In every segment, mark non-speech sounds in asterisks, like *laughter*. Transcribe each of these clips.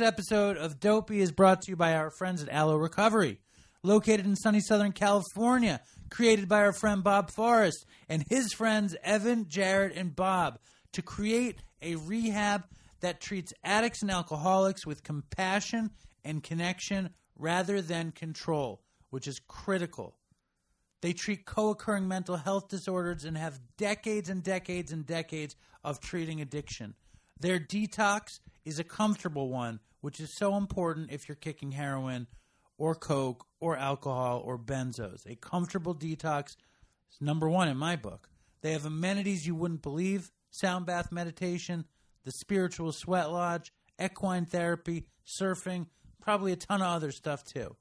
This episode of Dopey is brought to you by our friends at Aloe Recovery, located in sunny Southern California, created by our friend Bob Forrest and his friends Evan, Jared, and Bob to create a rehab that treats addicts and alcoholics with compassion and connection rather than control, which is critical. They treat co occurring mental health disorders and have decades and decades and decades of treating addiction. Their detox is a comfortable one, which is so important if you're kicking heroin or coke or alcohol or benzos. A comfortable detox is number one in my book. They have amenities you wouldn't believe sound bath meditation, the spiritual sweat lodge, equine therapy, surfing, probably a ton of other stuff too.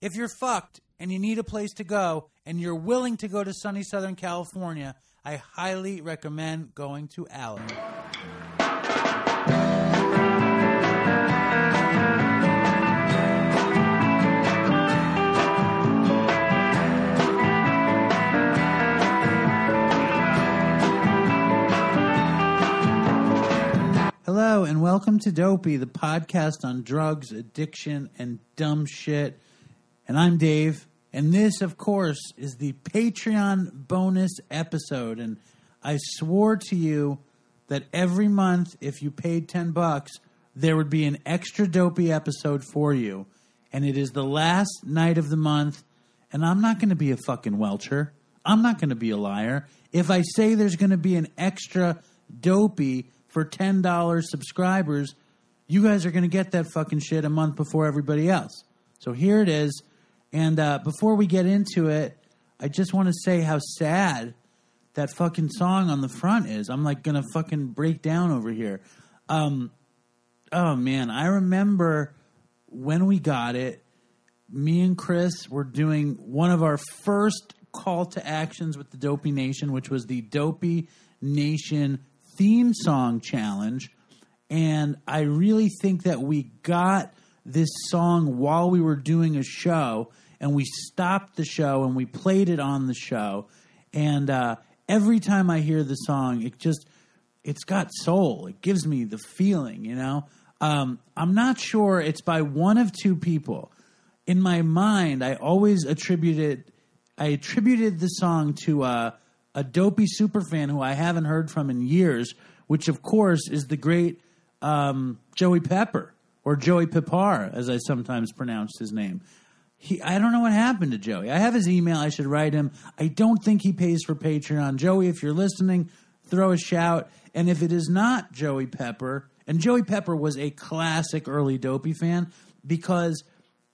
If you're fucked and you need a place to go and you're willing to go to sunny Southern California, I highly recommend going to Aloe. Welcome to Dopey, the podcast on drugs, addiction, and dumb shit. And I'm Dave. And this, of course, is the Patreon bonus episode. And I swore to you that every month, if you paid 10 bucks, there would be an extra dopey episode for you. And it is the last night of the month. And I'm not going to be a fucking welcher. I'm not going to be a liar. If I say there's going to be an extra dopey for $10 subscribers, you guys are going to get that fucking shit a month before everybody else. So here it is. And uh, before we get into it, I just want to say how sad that fucking song on the front is. I'm like going to fucking break down over here. Um, oh man, I remember when we got it, me and Chris were doing one of our first call to actions with the Dopey Nation, which was the Dopey Nation theme song challenge. And I really think that we got this song while we were doing a show, and we stopped the show and we played it on the show. And uh, every time I hear the song, it just it's got soul. It gives me the feeling, you know. Um, I'm not sure it's by one of two people. In my mind, I always attributed I attributed the song to uh, a dopey superfan who I haven't heard from in years, which of course is the great um, Joey Pepper or Joey Pepar, as I sometimes pronounce his name. He, I don't know what happened to Joey. I have his email. I should write him. I don't think he pays for Patreon. Joey, if you're listening, throw a shout. And if it is not Joey Pepper, and Joey Pepper was a classic early Dopey fan because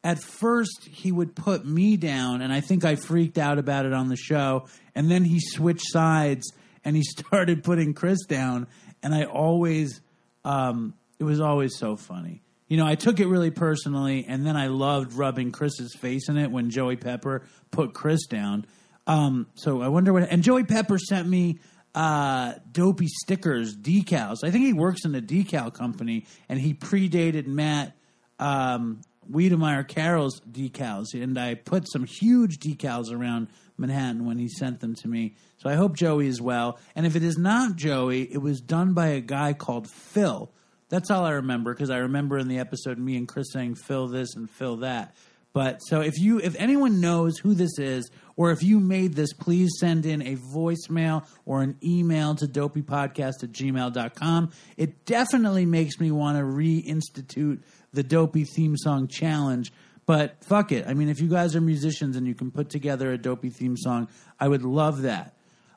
at first he would put me down, and I think I freaked out about it on the show. And then he switched sides and he *laughs* started putting Chris down, and I always, um, it was always so funny. You know, I took it really personally, and then I loved rubbing Chris's face in it when Joey Pepper put Chris down. Um, so I wonder what. And Joey Pepper sent me uh, dopey stickers, decals. I think he works in a decal company, and he predated Matt um, Wiedemeyer Carroll's decals. And I put some huge decals around Manhattan when he sent them to me. So I hope Joey is well. And if it is not Joey, it was done by a guy called Phil. That's all I remember because I remember in the episode me and Chris saying Phil this and Phil that. But so if you if anyone knows who this is or if you made this, please send in a voicemail or an email to dopeypodcast at gmail.com. It definitely makes me want to reinstitute the dopey theme song challenge. But fuck it. I mean, if you guys are musicians and you can put together a dopey theme song, I would love that.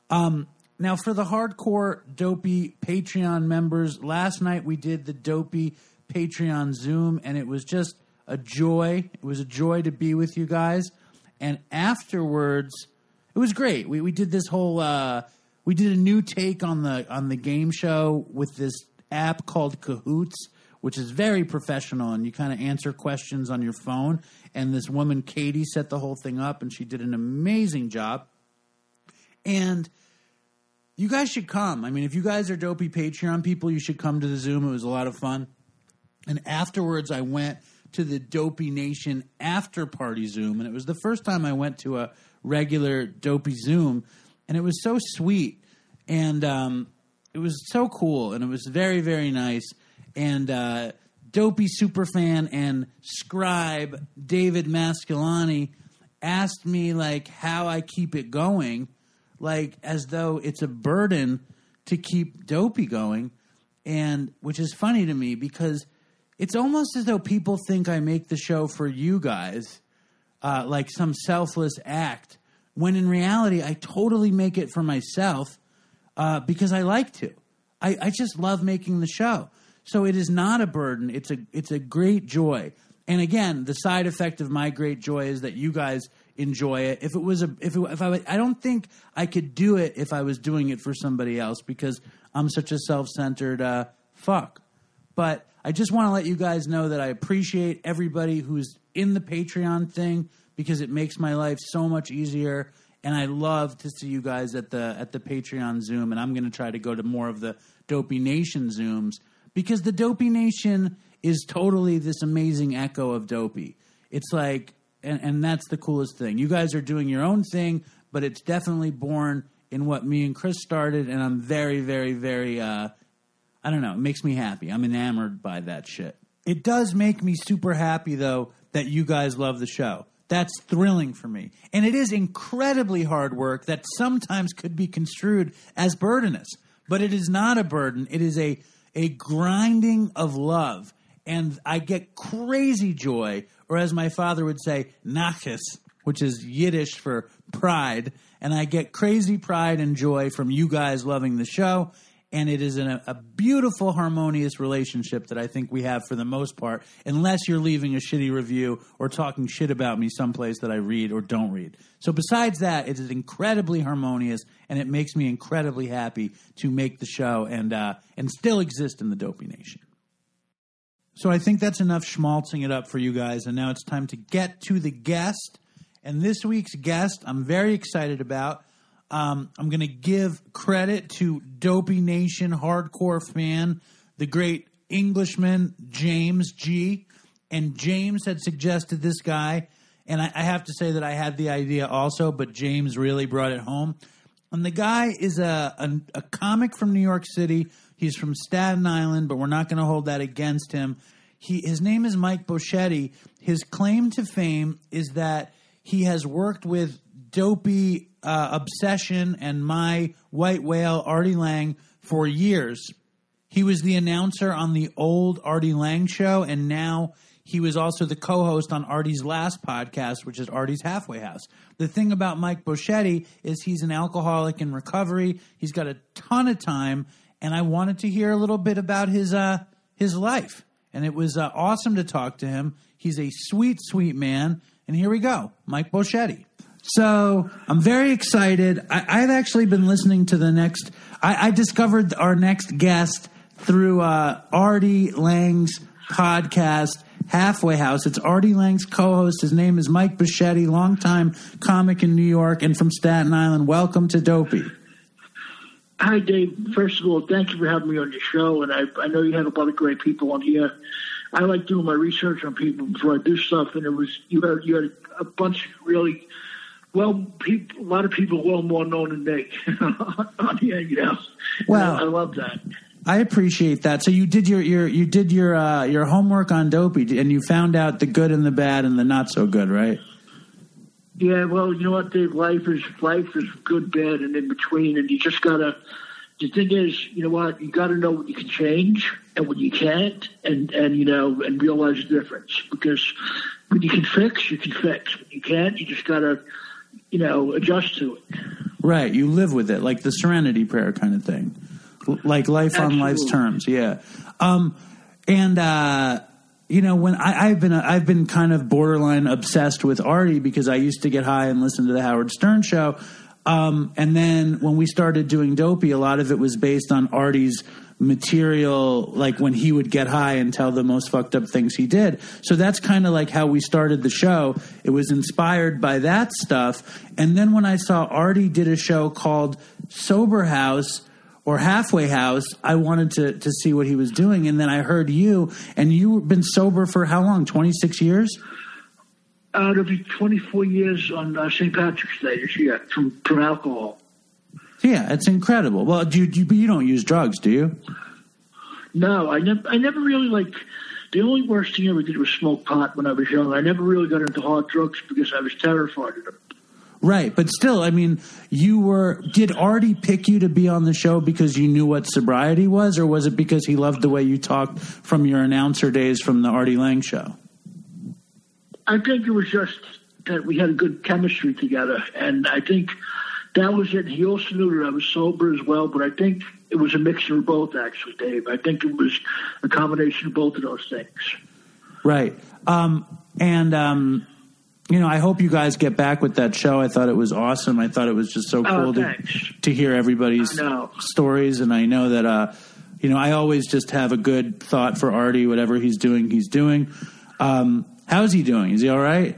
Um, now, for the hardcore dopey Patreon members, last night we did the dopey Patreon Zoom, and it was just a joy. It was a joy to be with you guys. And afterwards, it was great. We we did this whole uh, we did a new take on the on the game show with this app called Cahoots, which is very professional, and you kind of answer questions on your phone. And this woman Katie set the whole thing up, and she did an amazing job. And you guys should come. I mean, if you guys are dopey Patreon people, you should come to the Zoom. It was a lot of fun. And afterwards, I went to the Dopey Nation after party Zoom, and it was the first time I went to a regular Dopey Zoom, and it was so sweet, and um, it was so cool, and it was very very nice. And uh, dopey superfan and scribe David Masculani asked me like how I keep it going, like as though it's a burden to keep dopey going, and which is funny to me because it's almost as though people think I make the show for you guys, uh, like some selfless act, when in reality I totally make it for myself uh, because I like to. I, I just love making the show. So it is not a burden. It's a it's a great joy. And again, the side effect of my great joy is that you guys enjoy it. If it was a if it, if I I don't think I could do it if I was doing it for somebody else because I'm such a self-centered uh, fuck. But I just want to let you guys know that I appreciate everybody who's in the Patreon thing because it makes my life so much easier and I love to see you guys at the at the Patreon Zoom and I'm going to try to go to more of the Dopey Nation Zooms because the Dopey Nation is totally this amazing echo of Dopey. It's like, and, and that's the coolest thing. You guys are doing your own thing, but it's definitely born in what me and Chris started, and I'm very, very, very, uh, I don't know, it makes me happy. I'm enamored by that shit. It does make me super happy, though, that you guys love the show. That's thrilling for me. And it is incredibly hard work that sometimes could be construed as burdenous, but it is not a burden. It is a a grinding of love. And I get crazy joy, or as my father would say, nachas, which is Yiddish for pride. And I get crazy pride and joy from you guys loving the show. And it is a, a beautiful, harmonious relationship that I think we have for the most part, unless you're leaving a shitty review or talking shit about me someplace that I read or don't read. So, besides that, it is incredibly harmonious, and it makes me incredibly happy to make the show and uh, and still exist in the Dopey Nation. So, I think that's enough schmaltzing it up for you guys, and now it's time to get to the guest. And this week's guest, I'm very excited about. Um, I'm going to give credit to Dopey Nation hardcore fan, the great Englishman James G. And James had suggested this guy, and I, I have to say that I had the idea also, but James really brought it home. And the guy is a, a, a comic from New York City. He's from Staten Island, but we're not going to hold that against him. He, his name is Mike Bocchetti. His claim to fame is that he has worked with dopey uh, obsession and my white whale Artie Lange for years. He was the announcer on the old Artie Lange show, and now he was also the co-host on Artie's last podcast, which is Artie's Halfway House. The thing about Mike Bocchetti is he's an alcoholic in recovery. He's got a ton of time, and I wanted to hear a little bit about his uh, his life. And it was uh, awesome to talk to him. He's a sweet, sweet man. And here we go, Mike Bocchetti. So I'm very excited. I, have actually been listening to the next. I, I discovered our next guest through uh, Artie Lange's podcast, Halfway House. It's Artie Lange's co-host. His name is Mike Bocchetti, longtime comic in New York and from Staten Island. Welcome to Dopey. Hi, Dave. First of all, thank you for having me on your show. And I, I know you have a lot of great people on here. I like doing my research on people before I do stuff, and it was you had you had a bunch of really well, people, a lot of people well more known than *laughs* on here, you know. Well, I, I love that. I appreciate that. So you did your, your you did your uh, your homework on Dopey, and you found out the good and the bad and the not so good, right? Yeah. Well, you know what, Dave? Life is life is good, bad, and in between, and you just gotta. The thing is, you know what? You got to know what you can change and what you can't, and and you know, and realize the difference. Because when you can fix, you can fix. When you can't, you just gotta you know, adjust to it. Right. You live with it, like the serenity prayer kind of thing, like life Absolutely. on life's terms. Yeah. Um, and, uh, you know, when I, have been, I've been kind of borderline obsessed with Artie because I used to get high and listen to the Howard Stern show. Um, and then when we started doing Dopey, a lot of it was based on Artie's material like when he would get high and tell the most fucked up things he did. So that's kind of like how we started the show. It was inspired by that stuff. And then when I saw Artie did a show called Sober House or Halfway House, I wanted to to see what he was doing and then I heard you and you've been sober for how long? 26 years? Uh, it'll be 24 years on uh, St. Patrick's Day this year from, from alcohol. Yeah, it's incredible. Well, do you, you, you don't use drugs, do you? No, I never. I never really like The only worst thing I ever did was smoke pot when I was young. I never really got into hard drugs because I was terrified of them. Right, but still, I mean, you were. Did Artie pick you to be on the show because you knew what sobriety was, or was it because he loved the way you talked from your announcer days from the Artie Lange show? I think it was just that we had a good chemistry together, and I think that was it. He also knew that I was sober as well, but I think it was a mixture of both, actually, Dave. I think it was a combination of both of those things. Right, um, and um, you know, I hope you guys get back with that show. I thought it was awesome. I thought it was just so Oh, cool to to hear everybody's stories, and I know that uh, you know, I always just have a good thought for Artie. Whatever he's doing, he's doing. Um, how's he doing? Is he all right?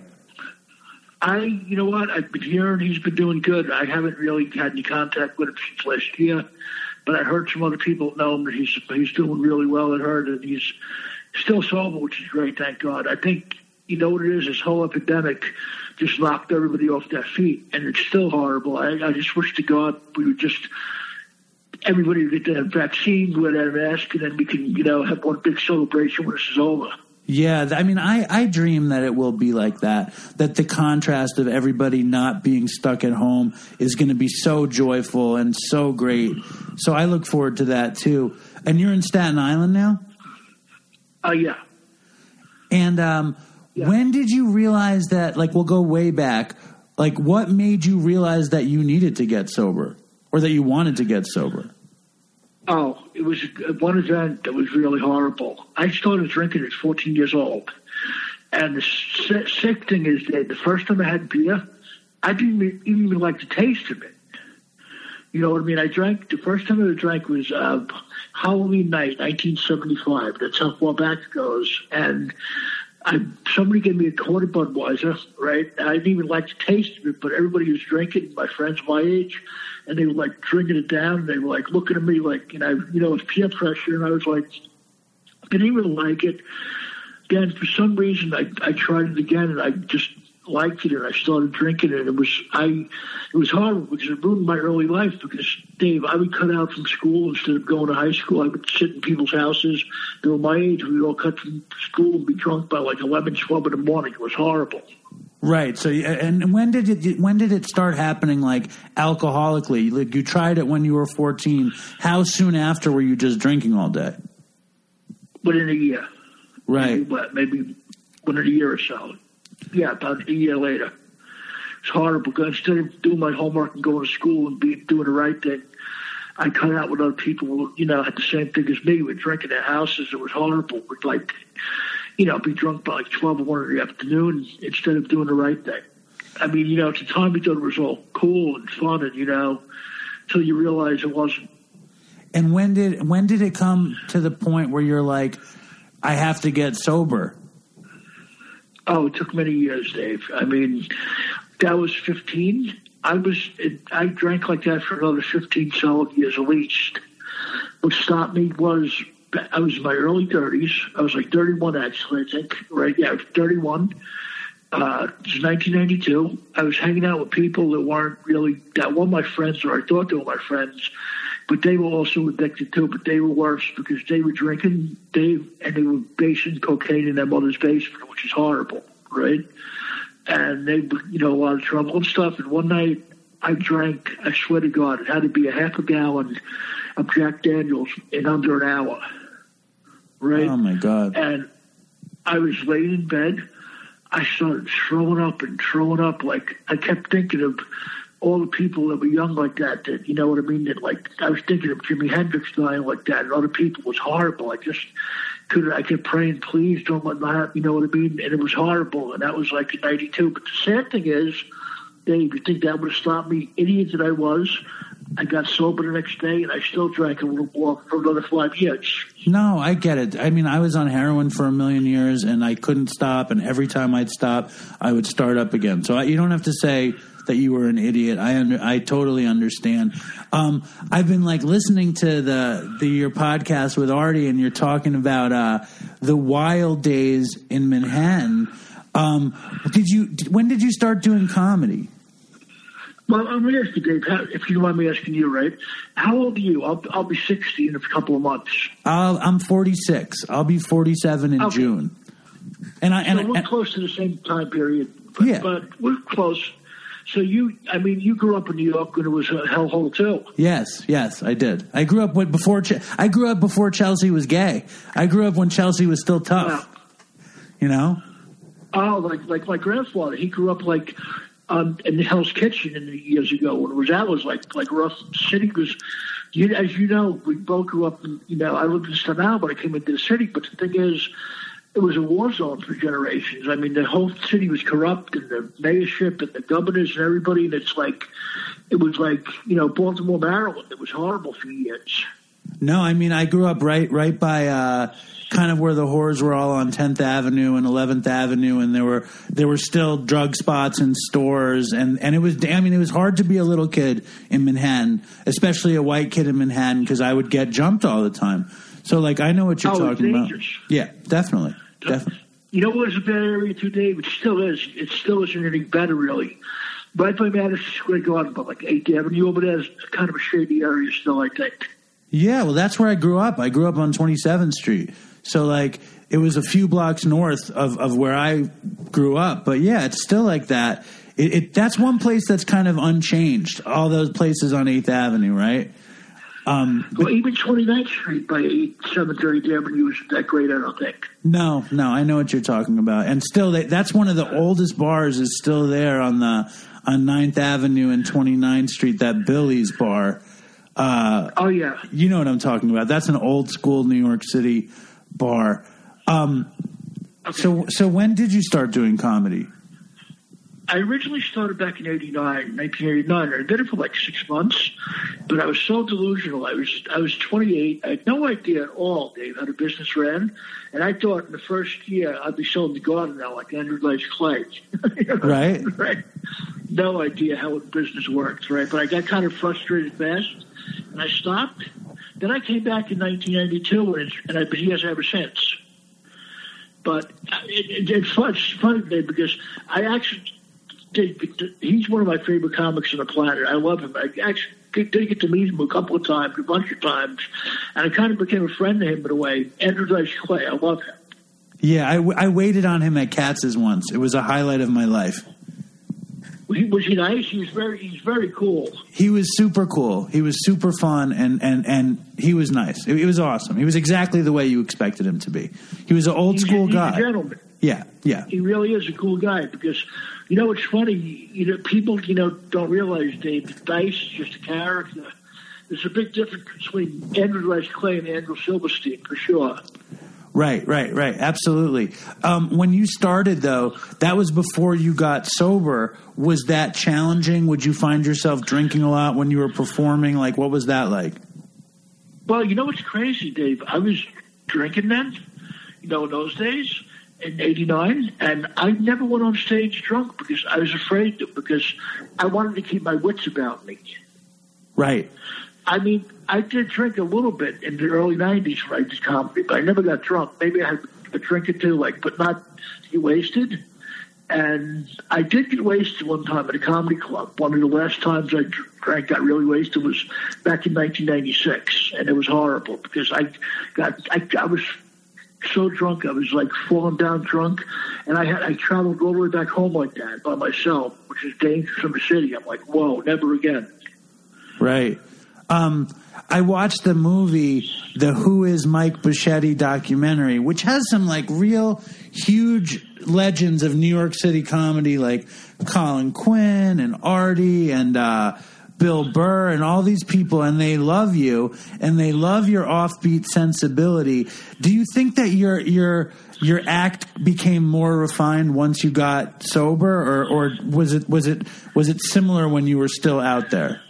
I, you know what? I've been hearing he's been doing good. I haven't really had any contact with him since last year, but I heard some other people know him that he's he's doing really well. I heard that he's still sober, which is great. Thank God. I think you know what it is. This whole epidemic just knocked everybody off their feet, and it's still horrible. I, I just wish to God we would just everybody would get that vaccine, wear that mask, and then we can you know have one big celebration when this is over. Yeah, I mean, I, I dream that it will be like that. That the contrast of everybody not being stuck at home is going to be so joyful and so great. So I look forward to that too. And you're in Staten Island now. Oh yeah. And um, Yeah. when did you realize that? Like, we'll go way back. Like, what made you realize that you needed to get sober, or that you wanted to get sober? Oh, it was one event that was really horrible. I started drinking at 14 years old. And the si- sick thing is that the first time I had beer, I didn't even even like the taste of it. You know what I mean? I drank, the first time I drank was uh, Halloween night, 1975. That's how far back it goes. And I, somebody gave me a quarter Budweiser, right? I didn't even like the taste of it, but everybody was drinking, my friends my age, and they were like drinking it down. And they were like looking at me like, you know, you know, it's peer pressure. And I was like, didn't even like it. Again, for some reason, I, I tried it again, and I just liked it, and I started drinking it. It was I, it was horrible because it ruined my early life. Because Dave, I would cut out from school instead of going to high school. I would sit in people's houses. They were my age. We would all cut from school and be drunk by like eleven, twelve in the morning. It was horrible. Right. So, and when did it? When did it start happening? Like alcoholically, like you tried it when you were fourteen. How soon after were you just drinking all day? Within a year, maybe, Right. what, maybe within a year or so. Yeah, about a year later. It's horrible because Instead of doing my homework and going to school and be doing the right thing, I cut out with other people you know, had the same thing as me. We're drinking at houses. It was horrible. We'd like, you know, be drunk by like 12 or 1 in the afternoon instead of doing the right thing. I mean, you know, at the time we thought it was all cool and fun and, you know, until you realize it wasn't. And when did when did it come to the point where you're like, I have to get sober? Oh, it took many years, Dave. I mean, that was 15. I was, I drank like that for another 15 solid years at least. What stopped me was, I was in my early 30s. I was like 31, actually, I think. Right? Yeah, I was 31. Uh, it was 1992. I was hanging out with people that weren't really, that were my friends, or I thought they were my friends, but they were also addicted too, but they were worse because they were drinking, they, and they were basing cocaine in their mother's basement, which is horrible, right? And they, you know, a lot of trouble and stuff. And one night I drank, I swear to God, it had to be a half a gallon of Jack Daniels in under an hour, right? Oh my god! and I was laying in bed. I started throwing up and throwing up. Like I kept thinking of all the people that were young like that. That you know what I mean. That like I was thinking of Jimi Hendrix dying like that, and other people it was horrible. I just couldn't. I kept praying, please don't let happen," You know what I mean? And it was horrible. And that was like in '92. But the sad thing is, Dave, you think that would have stopped me? Idiot that I was. I got sober the next day, and I still drank a little more for another five years. No, I get it. I mean, I was on heroin for a million years, and I couldn't stop. And every time I'd stop, I would start up again. So I, you don't have to say that you were an idiot. I under, I totally understand. Um, I've been like listening to the, the your podcast with Artie, and you're talking about uh, the wild days in Manhattan. Um, did you? When did you start doing comedy? Well, I'm going to ask you, Dave, how, if you don't mind me asking you, right? How old are you? I'll, I'll be 60 in a couple of months. I'll, I'm 46. I'll be 47 in Okay. June. And I and, so we're and close to the same time period. But, Yeah. but we're close. So you, I mean, you grew up in New York when it was a hellhole too. yes, yes, I did. I grew up with before. Che- I grew up before Chelsea was gay. I grew up when Chelsea was still tough. Wow. You know. Oh, like like my grandfather, he grew up like um, in the Hell's Kitchen in the years ago when it was that was like like rough city because You, as you know, we both grew up. In, you know, I lived in Staten Island but I came into the city. But the thing is, it was a war zone for generations. I mean, the whole city was corrupt, and the mayorship and the governors and everybody. And it's like, it was like you know Baltimore, Maryland. It was horrible for years. No, I mean I grew up right right by uh, kind of where the whores were all on 10th Avenue and 11th Avenue, and there were there were still drug spots and stores, and and it was I mean it was hard to be a little kid in Manhattan, especially a white kid in Manhattan, because I would get jumped all the time. So like I know what you're Oh, talking about. Yeah, definitely, definitely. You know what was a bad area today, Dave? It still is. It still isn't any better, really. Right by Madison Square Garden, but like 8th Avenue over there is kind of a shady area still, I think. Yeah, well, that's where I grew up. I grew up on 27th Street. So, like, it was a few blocks north of, of where I grew up. But yeah, it's still like that. It, it That's one place that's kind of unchanged. All those places on 8th Avenue, right? Um, Well, even 29th Street by 8th, 7th, or 8th Avenue isn't that great, I don't think. no, no, I know what you're talking about. And still, they, that's one of the oldest bars is still there on the on 9th Avenue and 29th Street, that Billy's bar. Uh, Oh, yeah. You know what I'm talking about. That's an old school New York City bar. Um, So, so when did you start doing comedy? I originally started back in 89, 1989. I did it for like six months, but I was so delusional. I was I was 28. I had no idea at all, Dave, how the business ran. And I thought in the first year I'd be selling the garden now like Andrew Dice Clay. You *laughs* know? Right. right. No idea how the business works, right? But I got kind of frustrated fast, and I stopped. Then I came back in 1992, and, and I've been here ever since. But uh, it, it, it's fun, it's funny because I actually did. He's one of my favorite comics on the planet. I love him. I actually did did get to meet him a couple of times, a bunch of times, and I kind of became a friend to him in a way. Andrew Dice Clay, I love him. Yeah, I, I waited on him at Katz's once. It was a highlight of my life. Was he, was nice? He was very. He's very cool. He was super cool. He was super fun, and and and he was nice. It, it was awesome. He was exactly the way you expected him to be. He was an old He's, school he's guy. a gentleman. Yeah, yeah, He really is a cool guy because, you know, it's funny. You know, people, you know, don't realize Dave Dice is just a character. There's a big difference between Andrew Dice Clay and Andrew Silverstein for sure. Right, right, right. Absolutely. Um, when you started, though, that was before you got sober. Was that challenging? Would you find yourself drinking a lot when you were performing? Like, what was that like? Well, you know what's crazy, Dave? I was drinking then, you know, in those days in '89, and I never went on stage drunk because I was afraid to, because I wanted to keep my wits about me. Right. I mean, I did drink a little bit in the early '90s when I did comedy, but I never got drunk. Maybe I had a drink or two, like, but not get wasted. And I did get wasted one time at a comedy club. One of the last times I drank, got really wasted was back in 1996, and it was horrible because I got, I, I was so drunk, I was like falling down drunk, and I had, I traveled all the way back home like that by myself, which is dangerous in the city. I'm like, whoa, never again. Right. Um, I watched the movie, the Who is Mike Bocchetti documentary, which has some like real huge legends of New York City comedy, like Colin Quinn and Artie and uh, Bill Burr and all these people, and they love you and they love your offbeat sensibility. Do you think that your your your act became more refined once you got sober, or, or was it was it was it similar when you were still out there?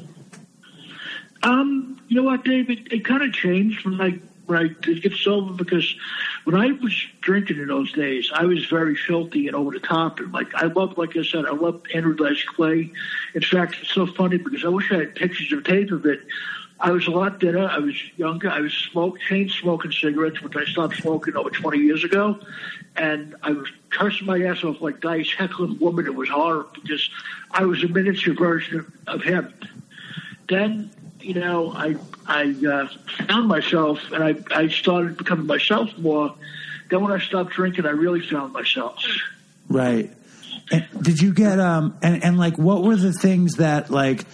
Um, you know what, Dave? It, it kind of changed when I when I get sober because when I was drinking in those days, I was very filthy and over the top. And like I loved, like I said, I loved Andrew Dice Clay. In fact, it's so funny because I wish I had pictures of tape of it. I was a lot thinner. I was younger. I was smoke, chain smoking cigarettes, which I stopped smoking over 20 years ago. And I was cursing my ass off like Dice heckling woman. It was horrible because I was a miniature version of him. Then, you know, I I uh, found myself and I, I started becoming myself more. Then when I stopped drinking, I really found myself. Right. And did you get um and and like what were the things that like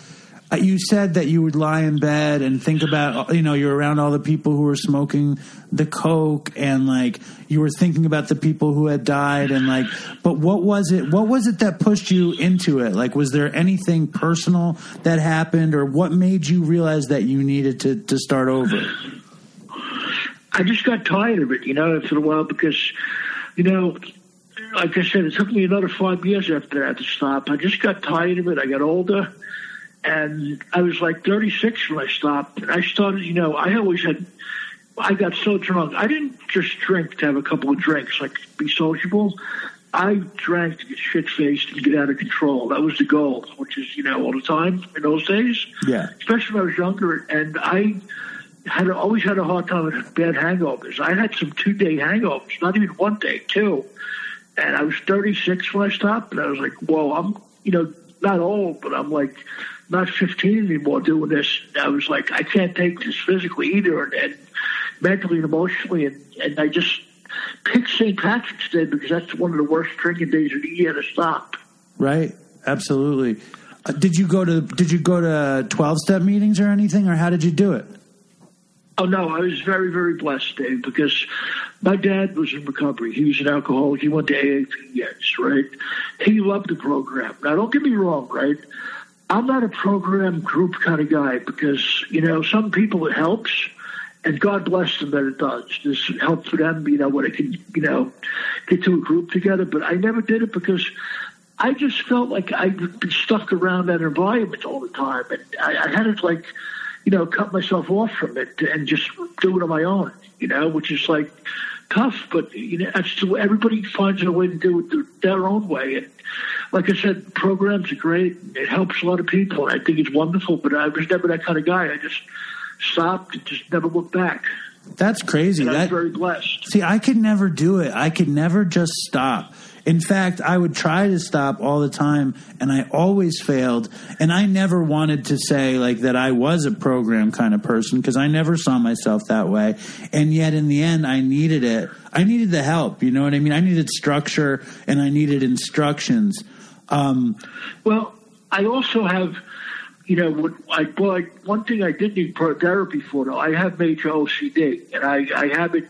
Uh, you said that you would lie in bed and think about you know you're around all the people who were smoking the coke and like you were thinking about the people who had died and like but what was it what was it that pushed you into it like was there anything personal that happened or what made you realize that you needed to to start over I just got tired of it, you know, after a while because, you know, like I said, it took me another five years after that to stop. I just got tired of it. I got older, and I was like 36 when I stopped. And I started, you know, I always had, I got so drunk. I didn't just drink to have a couple of drinks, like be sociable. I drank to get shit faced and get out of control. That was the goal, which is, you know, all the time in those days. Yeah. Especially when I was younger. And I had always had a hard time with bad hangovers. I had some two day hangovers, not even one day, two. And I was 36 when I stopped, and I was like, whoa, I'm, you know, not old, but I'm like not 15 anymore doing this. I was like, I can't take this physically either, and, and mentally and emotionally. And, and I just picked St. Patrick's Day because that's one of the worst drinking days of the year to stop. right absolutely uh, did you go to did you go to 12 step meetings or anything or how did you do it Oh no, I was very, very blessed, Dave, because my dad was in recovery. He was an alcoholic. He went to AAPS, right? He loved the program. Now, don't get me wrong, right? I'm not a program group kind of guy because you know some people it helps, and God bless them that it does. This helps for them, you know, when they can, you know, get to a group together. But I never did it because I just felt like I'd been stuck around that environment all the time, and I, I had to like you know, cut myself off from it and just do it on my own, you know, which is like tough, but you know, that's everybody finds a way to do it their own way. And like I said, programs are great. It helps a lot of people. And I think it's wonderful, but I was never that kind of guy. I just stopped and just never looked back. that's crazy And I was very blessed. See, I could never do it. I could never just stop. In fact, I would try to stop all the time and I always failed. And I never wanted to say like that I was a program kind of person because I never saw myself that way. And yet in the end, I needed it. I needed the help. You know what I mean? I needed structure and I needed instructions. Um, Well, I also have, you know, I, one thing I did need therapy for though. I have major OCD, and I, I have it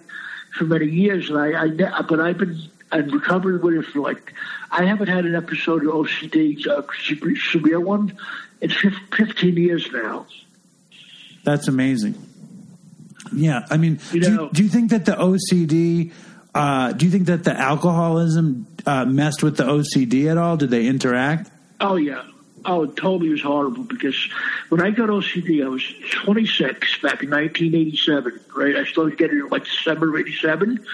for many years, and I, I but I've been in recovery with it for like I haven't had an episode of OCD, uh, severe- one, in fif- 15 years now. That's amazing. Yeah, I mean, You do, you, do you think that the OCD, uh, do you think that the alcoholism uh, messed with the OCD at all? Did they interact? Oh yeah. Oh, it totally was horrible because when I got OCD, I was 26 back in 1987. Right, I started getting it like December of '87,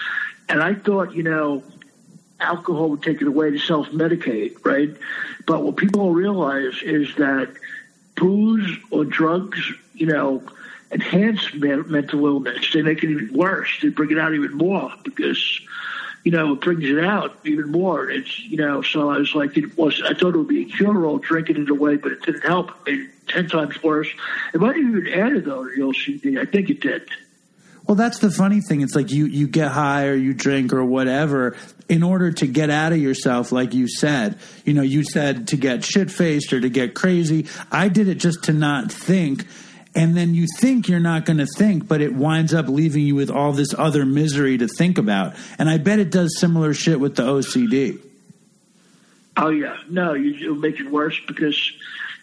and I thought, you know, alcohol would take it away to self-medicate, right? But what people don't realize is that booze or drugs, you know, enhance men- mental illness. They make it even worse. They bring it out even more because you know, it brings it out even more. It's, you know, so I was like, it was, I thought it would be a cure-all drinking it away, but it didn't help. It made it 10 times worse. It might have even added, though, to the OCD. I think it did. Well, that's the funny thing. It's like you, you get high or you drink or whatever in order to get out of yourself, like you said. You know, you said to get shit faced or to get crazy. I did it just to not think. And then you think you're not going to think, but it winds up leaving you with all this other misery to think about. And I bet it does similar shit with the OCD. Oh, yeah. No, you, make it worse because,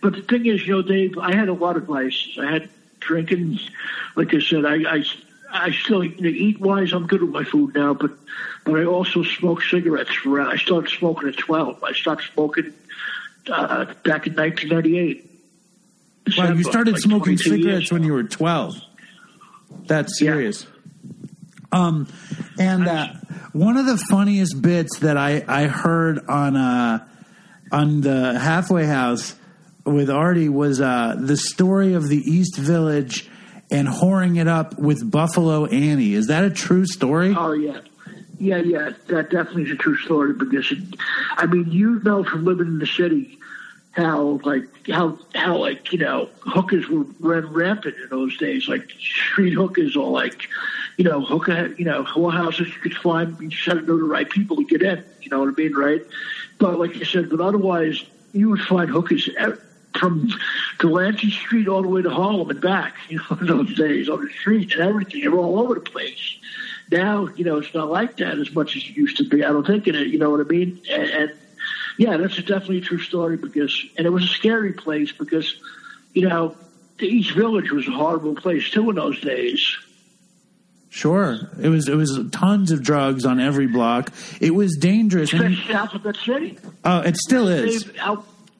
but the thing is, you know, Dave, I had a lot of vices. I had drinking. Like I said, I, I, I still, you know, eat wise, I'm good with my food now, but, but I also smoke cigarettes. For, I started smoking at 12. I stopped smoking uh, back in 1998. Wow, you started like smoking cigarettes when you were 12. That's Yeah. serious. Um, and uh, one of the funniest bits that I, I heard on uh, on the halfway house with Artie was uh, the story of the East Village and whoring it up with Buffalo Annie. Is that a true story? Oh yeah, yeah, yeah. That definitely is a true story because, it, I mean, you know from living in the city how like how how like you know hookers were ran rampant in those days, like street hookers or like you know hooker you know whorehouses you could find. You just had to know the right people to get in. You know what I mean, right? But like you said, but otherwise you would find hookers from Delancey Street all the way to Harlem and back, you know, *laughs* in those days on the street and everything. They were all over the place. Now, you know, it's not like that as much as it used to be. I don't think it, uh, you know what I mean? And, and yeah, that's definitely a true story because, and it was a scary place because, you know, the East Village was a horrible place too in those days. Sure, it was. It was tons of drugs on every block. It was dangerous. Especially Alphabet City. Oh, it still is.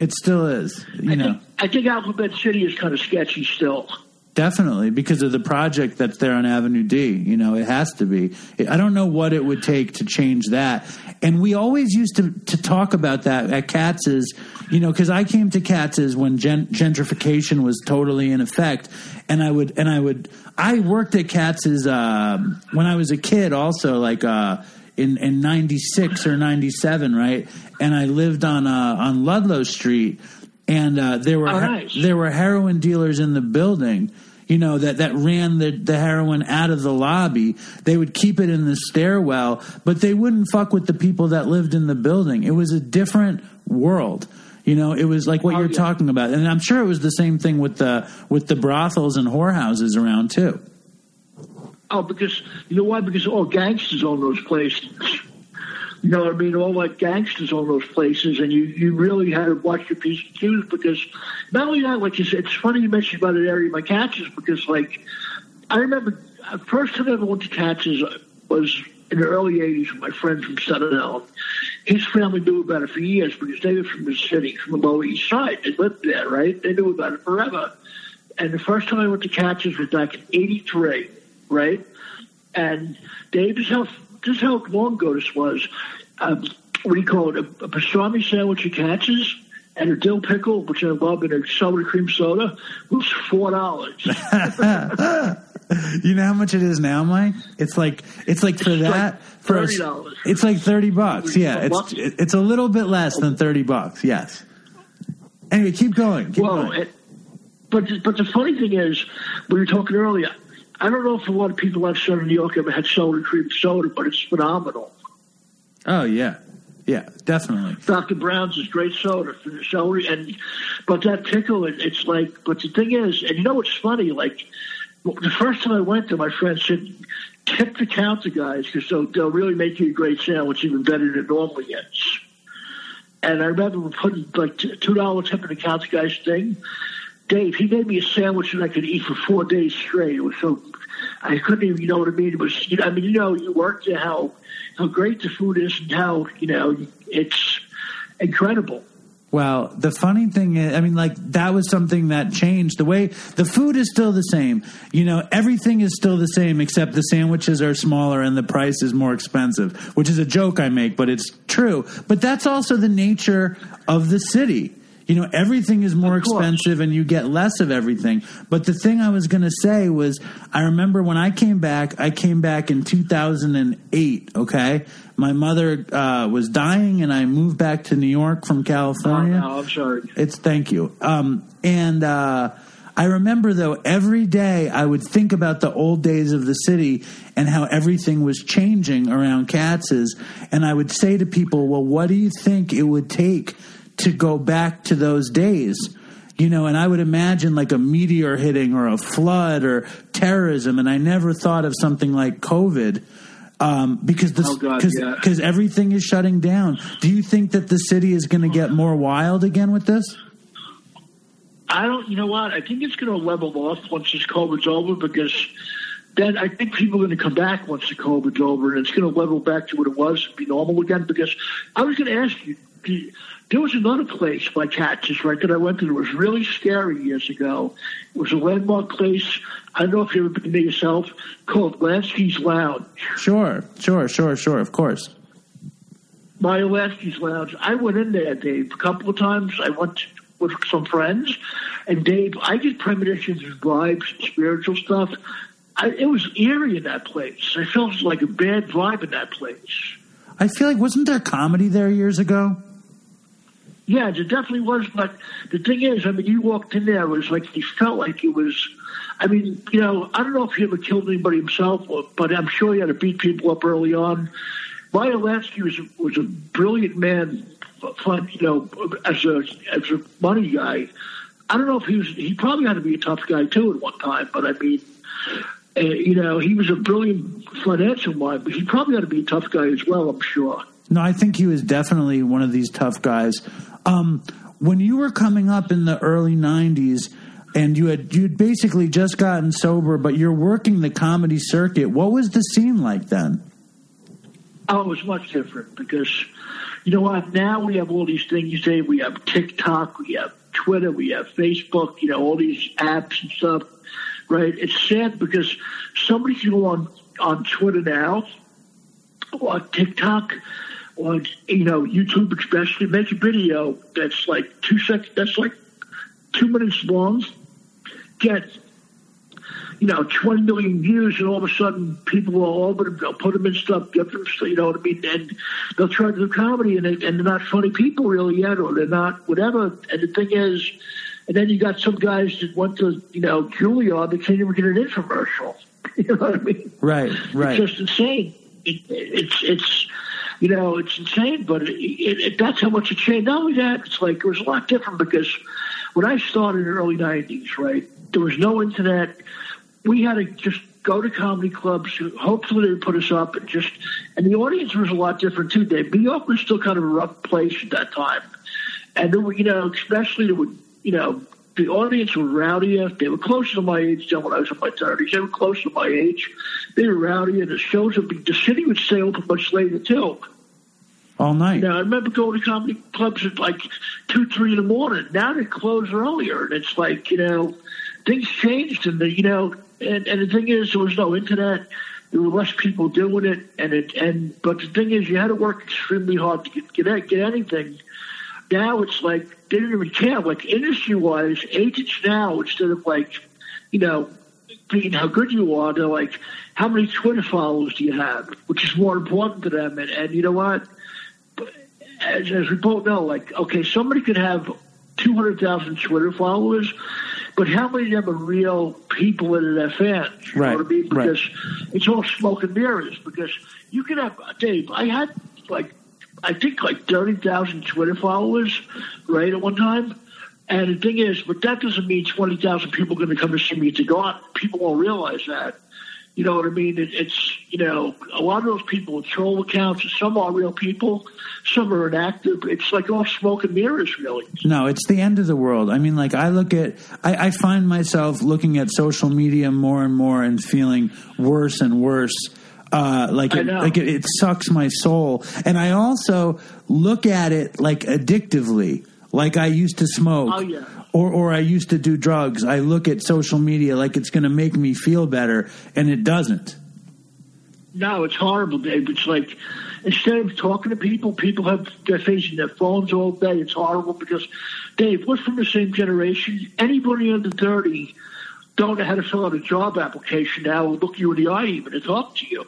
It still is. You I know, think, I think Alphabet City is kind of sketchy still. Definitely, because of the project that's there on Avenue D. You know, it has to be. I don't know what it would take to change that. And we always used to, to talk about that at Katz's, you know, because I came to Katz's when gen- gentrification was totally in effect. And I would, and I would, I worked at Katz's uh, when I was a kid also, like, uh, in in 96 or 97 right? And i lived on uh, on ludlow street and uh, there were oh, there were heroin dealers in the building you know that that ran the, the heroin out of the lobby. They would keep it in the stairwell but they wouldn't fuck with the people that lived in the building. It was a different world you know? It was like what oh, you're yeah. talking about. And i'm sure it was the same thing with the with the brothels and whorehouses around too Oh, because you know why? Because all gangsters own those places. You know what I mean? All like gangsters own those places, and you, you really had to watch your piece and Q's because not only that, like you said, it's funny you mentioned about an area my Katz's because like I remember the first time I ever went to Katz's was in the early '80s with my friend from Staten Island. His family knew about it for years because they were from the city, from the Lower East Side. They lived there, right? They knew about it forever. And the first time I went to Katz's was back in '83 right? And Dave, this is how is how long ago this was. Um, what do you call it? A, a pastrami sandwich at Katz's and a dill pickle, which I love, and a soda cream soda was four dollars. *laughs* you know how much it is now, Mike? It's like it's like for It's that like for a- it's like thirty bucks. Yeah, it's it's a little bit less than thirty bucks. Yes. Anyway, keep going. Keep well, going. it, but but the funny thing is, we were talking earlier. I don't know if a lot of people outside of New York ever had soda cream soda, but it's phenomenal. oh yeah, yeah, definitely. Dr. Brown's is great soda for the celery, and but that pickle, it, it's like. But the thing is, and you know what's funny? Like the first time I went there, my friend said, "Tip the counter guys because they'll, they'll really make you a great sandwich, even better than it normally gets." And I remember putting like two dollar tip in the counter guys thing. Dave, he made me a sandwich that I could eat for four days straight. It was so I couldn't even, you know what I mean? It was, you know, I mean, you know, you work there, how how great the food is, and how you know it's incredible. Well, the funny thing is, I mean, like that was something that changed. The way the food is still the same. You know, everything is still the same except the sandwiches are smaller and the price is more expensive, which is a joke I make, but it's true. But that's also the nature of the city. You know, everything is more expensive and you get less of everything. But the thing I was going to say was I remember when I came back, I came back in 2008, okay? My mother uh, was dying and I moved back to New York from Oh, California. no, I'm sorry. It's thank you. Um, and uh, I remember though every day I would think about the old days of the city and how everything was changing around Katz's, and I would say to people, "Well, what do you think it would take to go back to those days?" You know, and I would imagine like a meteor hitting or a flood or terrorism, and I never thought of something like COVID. Um, because Oh, because yeah. everything is shutting down. Do you think that the city is going to get more wild again with this? I don't. You know what? I think it's going to level off once this COVID's over because then I think people are going to come back once the COVID's over, and it's going to level back to what it was, be normal again. Because I was going to ask you. do- There was another place by Katz's, right, that I went to. It was really scary years ago. It was a landmark place. I don't know if you've ever been there yourself, called Lansky's Lounge. Sure, sure, sure, sure. Of course. Mario Lansky's Lounge. I went in there, Dave, a couple of times. I went with some friends, And Dave, I get premonitions and vibes and spiritual stuff. I, it was eerie in that place. I felt like a bad vibe in that place. I feel like wasn't there comedy there years ago? Yeah, there definitely was. But the thing is, I mean, you walked in there, it was like you felt like it was. I mean, you know, I don't know if he ever killed anybody himself, but I'm sure he had to beat people up early on. Meyer Lansky was was a brilliant man, fun, you know, as a as a money guy. I don't know if he was. He probably had to be a tough guy too at one time, but I mean, uh, you know, he was a brilliant financial mind, but he probably had to be a tough guy as well. I'm sure. No, I think he was definitely one of these tough guys. Um, when you were coming up in the early '90s, and you had you'd basically just gotten sober, but you're working the comedy circuit. What was the scene like then? Oh, it was much different because you know what? Now we have all these things. You say we have TikTok, we have Twitter, we have Facebook. You know all these apps and stuff. Right? It's sad because somebody can go on on Twitter now, or on TikTok, or you know YouTube, especially make a video that's like two seconds. That's like two minutes long. Get you know, 20 million views, and all of a sudden people will open them, they'll put them in stuff, get them, you know what I mean? And they'll try to do comedy, and, they, and they're not funny people really yet, or they're not whatever. And the thing is, and then you got some guys that went to, you know, Juilliard, they can't even get an infomercial. *laughs* You know what I mean? Right, right. It's just insane. It, it's, it's, you know, it's insane, but it, it, that's how much it changed. Not only that, it's like it was a lot different because when I started in the early 90s, right, there was no internet we had to just go to comedy clubs. Hopefully, they put us up, and just and the audience was a lot different too. Dave, New York was still kind of a rough place at that time, and there were, you know, especially there would, you know, the audience were rowdier. They were closer to my age than when I was in my thirties. They were closer to my age. They were rowdy, And the shows would be the city would stay open much later too. All night. Now I remember going to comedy clubs at like two, three in the morning. Now they close earlier, and it's like you know things changed, and the you know and, and the thing is, there was no internet. There were less people doing it, and it and but the thing is, you had to work extremely hard to get get, get anything. Now it's like didn't even care. Like industry wise, agents now instead of like, you know, being how good you are, they're like, how many Twitter followers do you have, which is more important to them. And, and you know what? As, as we both know, like, okay, somebody could have 200,000 Twitter followers, but how many of them are real people that are their fans? You right. know what I mean? Because right. it's all smoke and mirrors. Because you can have Dave. I had like I think like thirty thousand Twitter followers, right, at one time. And the thing is, but that doesn't mean twenty thousand people are going to come to see me to go on. People won't realize that. You know what I mean? It, it's you know a lot of those people are troll accounts. Some are real people, some are inactive. It's like all smoke and mirrors, really. No, it's the end of the world. I mean, like I look at, I, I find myself looking at social media more and more and feeling worse and worse. Uh, like it, like it, it sucks my soul, and I also look at it like addictively, like I used to smoke. Oh, yeah or or I used to do drugs. I look at social media like it's going to make me feel better, and it doesn't. No, it's horrible, Dave. It's like instead of talking to people, people have they're facing their phones all day. It's horrible because, Dave, we're from the same generation. Anybody under thirty don't know how to fill out a job application now or look you in the eye even to talk to you.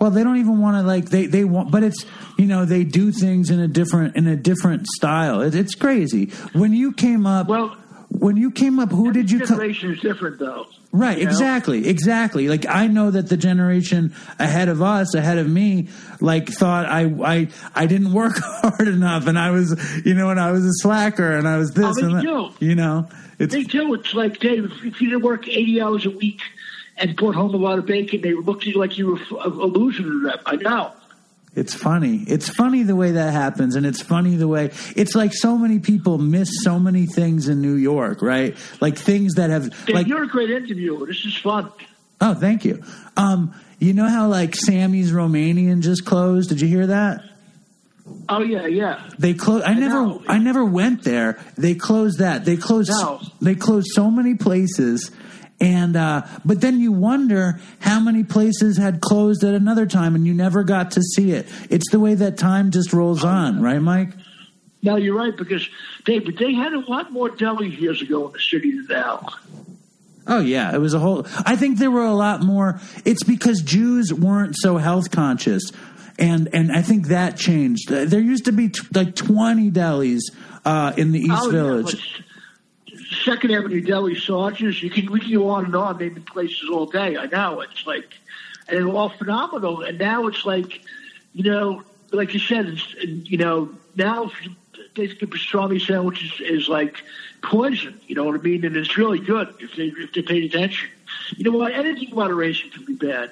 Well, they don't even want to like they they want, but it's you know they do things in a different in a different style. It, it's crazy. When you came up, well, when you came up, who did you? Generation co- is different though. Right, exactly, know? exactly. Like I know that the generation ahead of us, ahead of me, like thought I I I didn't work *laughs* hard enough, and I was you know, and I was a slacker, and I was this oh, and that. You know, it's me too. It's like Dave, if you didn't work eighty hours a week and brought home a lot of bacon, they looked at you like you were a, loser to them. I know. It's funny. It's funny the way that happens, and it's funny the way it's like so many people miss so many things in New York, right? Like things that have. Dave, like you're a great interviewer. This is fun. Oh, thank you. Um, you know how like Sammy's Romanian just closed? Did you hear that? Oh yeah, yeah. They closed. I, I never, know. I never went there. They closed that. They closed. No. They closed so many places and uh, but then you wonder how many places had closed at another time, and you never got to see it. It's the way that time just rolls on, right, Mike? No, you're right because they but they had a lot more delis years ago in the city than now. Oh yeah, it was a whole. I think there were a lot more. It's because Jews weren't so health conscious, and and I think that changed. There used to be t- like twenty delis uh, in the East Oh, Village. but Second Avenue Deli Sargents, you can we can go on and on naming places all day. I know it's like, and they're all phenomenal. And now it's like, you know, like you said, it's you know now if you- they think pastrami sandwich is, is like poison. You know what I mean? And it's really good if they if they paid attention. You know what? Anything in moderation can be bad.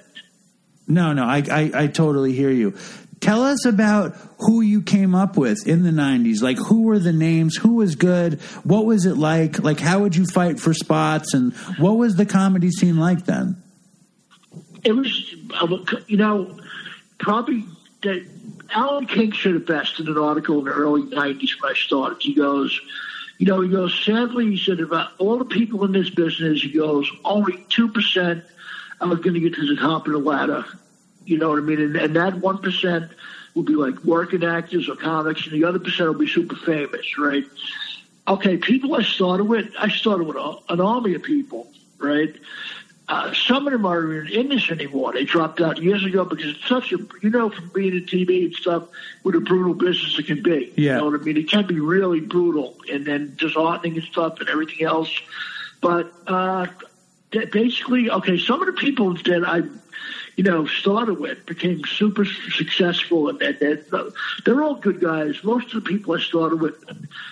No, no, I, I I totally hear you. Tell us about who you came up with in the '90s. Like, who were the names? Who was good? What was it like? Like, how would you fight for spots? And what was the comedy scene like then? it was, um, you know, probably that Alan King said it best in an article in the early 90s when I started. He goes, you know, he goes, sadly, he said, about all the people in this business, he goes, only 2% are going to get to the top of the ladder. You know what I mean? And, and that 1% will be like working actors or comics, and the other percent will be super famous, right? Okay, people I started with, I started with a, an army of people, right? Uh, some of them aren't in this anymore. They dropped out years ago because it's such a, you know, from being in TV and stuff, what a brutal business it can be. Yeah. You know what I mean? It can be really brutal and then disheartening and stuff and everything else. But uh, basically, okay, some of the people that I, you know, started with became super successful, and, and, and uh, they're all good guys. Most of the people I started with,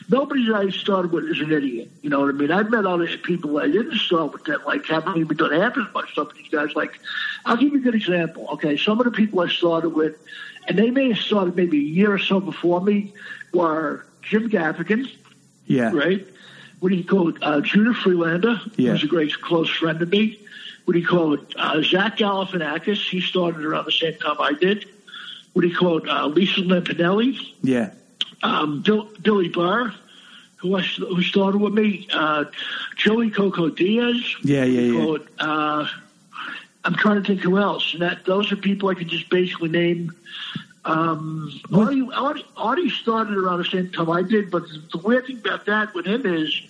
nobody that I started with is an idiot. You know what I mean? I've met other people I didn't start with that like haven't even done half as much stuff. as These guys, like, I'll give you a good example. Okay, some of the people I started with, and they may have started maybe a year or so before me, were Jim Gaffigan, Yeah, right? What do you call it? Uh, Judah Friedlander, Yeah. who's a great close friend of me. What do you call it? Uh, Zach Galifianakis, he started around the same time I did. What do you call it? Uh, Lisa Lampanelli, yeah, um, Bill, Billy Burr, who, I, who started with me, uh, Joey Coco Diaz. Yeah, yeah, What do you yeah. it? Uh, I'm trying to think who else. And that those are people I can just basically name. Um, What- Artie, Artie, Artie started around the same time I did, but the weird thing about that with him is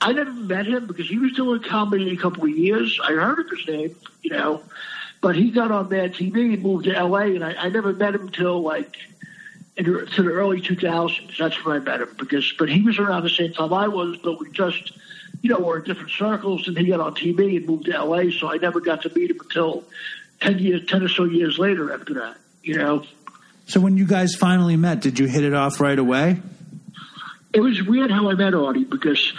I never met him because he was doing comedy a couple of years. I heard of his name, you know, but he got on Mad TV and moved to L.A. and I, I never met him until like in the, to the early 2000s. That's when I met him because, but he was around the same time I was, but we just, you know, were in different circles. And he got on TV and moved to L.A. So I never got to meet him until ten years, ten or so years later after that. You know, So when you guys finally met, did you hit it off right away? it was weird how I met Artie because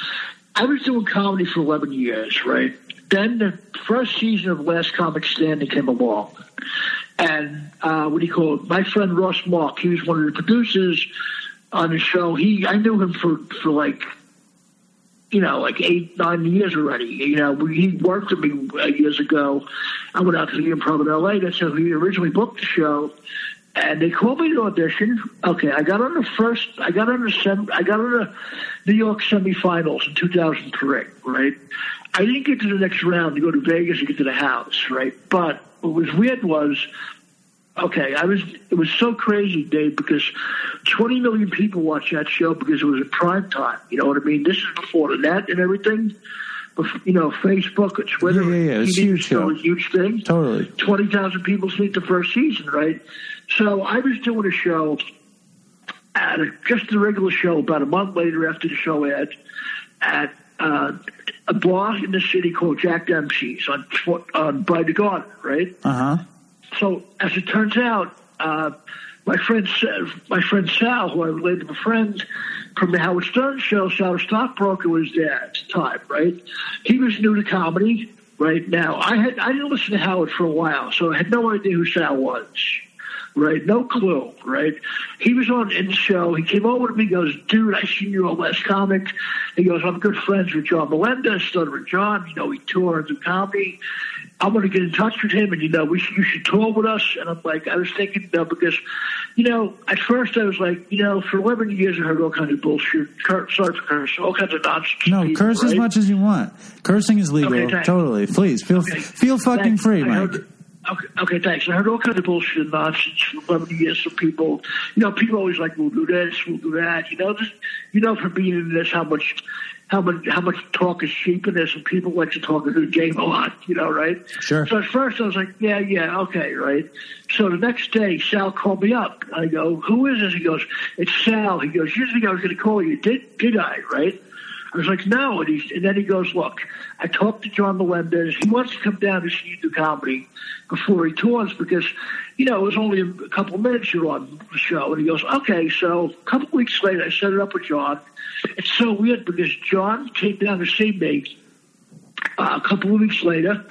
I was doing comedy for 11 years, right? Then the first season of Last Comic Standing came along. And uh, what do you call it? My friend Ross Mark, he was one of the producers on the show. He, I knew him for, for like, you know, like eight, nine years already. You know, he worked with me uh, years ago. I went out to the improv in LA. That's how he originally booked the show. And they called me to audition. Okay, I got on the first. I got on the sem, I got on the New York semifinals in 2003. Right. I didn't get to the next round to go to Vegas to get to the house. Right. But what was weird was, okay, I was. It was so crazy, Dave, because 20 million people watched that show because it was a prime time. You know what I mean? This is before the net and everything. You know, Facebook, Twitter, Yeah, yeah, yeah, it's huge show. a huge thing. Totally. 20,000 people see it the first season, right? So I was doing a show, at a, just a regular show, about a month later after the show aired, at uh, a bar in the city called Jack Dempsey's on, on by the Garden, right? Uh huh. So as it turns out, uh, my friend my friend Sal, who I related to a friend from the Howard Stern show, Sal Stockbroker was there at the time, right? He was new to comedy. Right now, I had I didn't listen to Howard for a while, so I had no idea who Sal was. Right, no clue. Right, he was on in show. He came over to me, goes, "Dude, I seen you on Last Comic." He goes, "I'm good friends with John Melendez, Stuttering John. You know, he tours and comedy. I'm going to get in touch with him, and you know, we should, you should tour with us." And I'm like, I was thinking, you know, because, you know, at first I was like, you know, for 11 years I heard all kinds of bullshit, cur- sorry for cursing, all kinds of nonsense. No, people, curse as much as you want. Cursing is legal. Okay, totally. Please feel Okay. feel fucking Thanks. free, Mike. Okay, okay, thanks. I heard all kinds of bullshit and nonsense for 11 years from people. You know, people always like, we'll do this, we'll do that. You know, this, you know, from being in this, how much, how much, how much talk is cheap in this, and people like to talk a good game a lot. *laughs* You know, right? Sure. So at first I was like, yeah, yeah, okay, right. So the next day, Sal called me up. I go, who is this? He goes, it's Sal. He goes, you think I was going to call you? Did did I? Right? I was like, no. And, he's, and then he goes, look, I talked to John Melendez. He wants to come down to see you do comedy before he tours because, you know, it was only a couple of minutes you're on the show. And he goes, okay. So a couple weeks later, I set it up with John. It's so weird because John came down to see me uh, a couple of weeks later.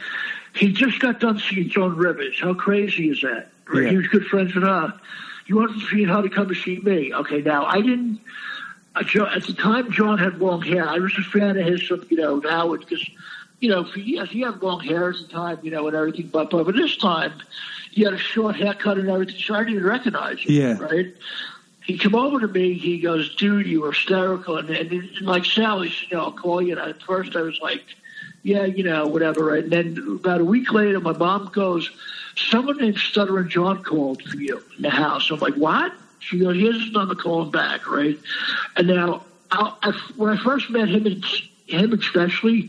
He just got done seeing Joan Rivers. How crazy is that? Right? Yeah. He was good friends with her. He wanted to see how to come to see me. Okay, now I didn't Uh, at the time John had long hair. I was a fan of his you know now it's just, you know for years he had long hair at the time you know and everything but but but this time he had a short haircut and everything so I didn't even recognize him. Yeah. Right. He come over to me. He goes, "Dude, you were hysterical." And, and, and like Sally, you know, I'll call you. And at first, I was like, "Yeah, you know, whatever." Right? And then about a week later, my mom goes, "Someone named Stuttering John called for you in the house." I'm like, "What?" She goes, "Here's his number. Call him back." Right? And now, I, I, when I first met him, and him especially,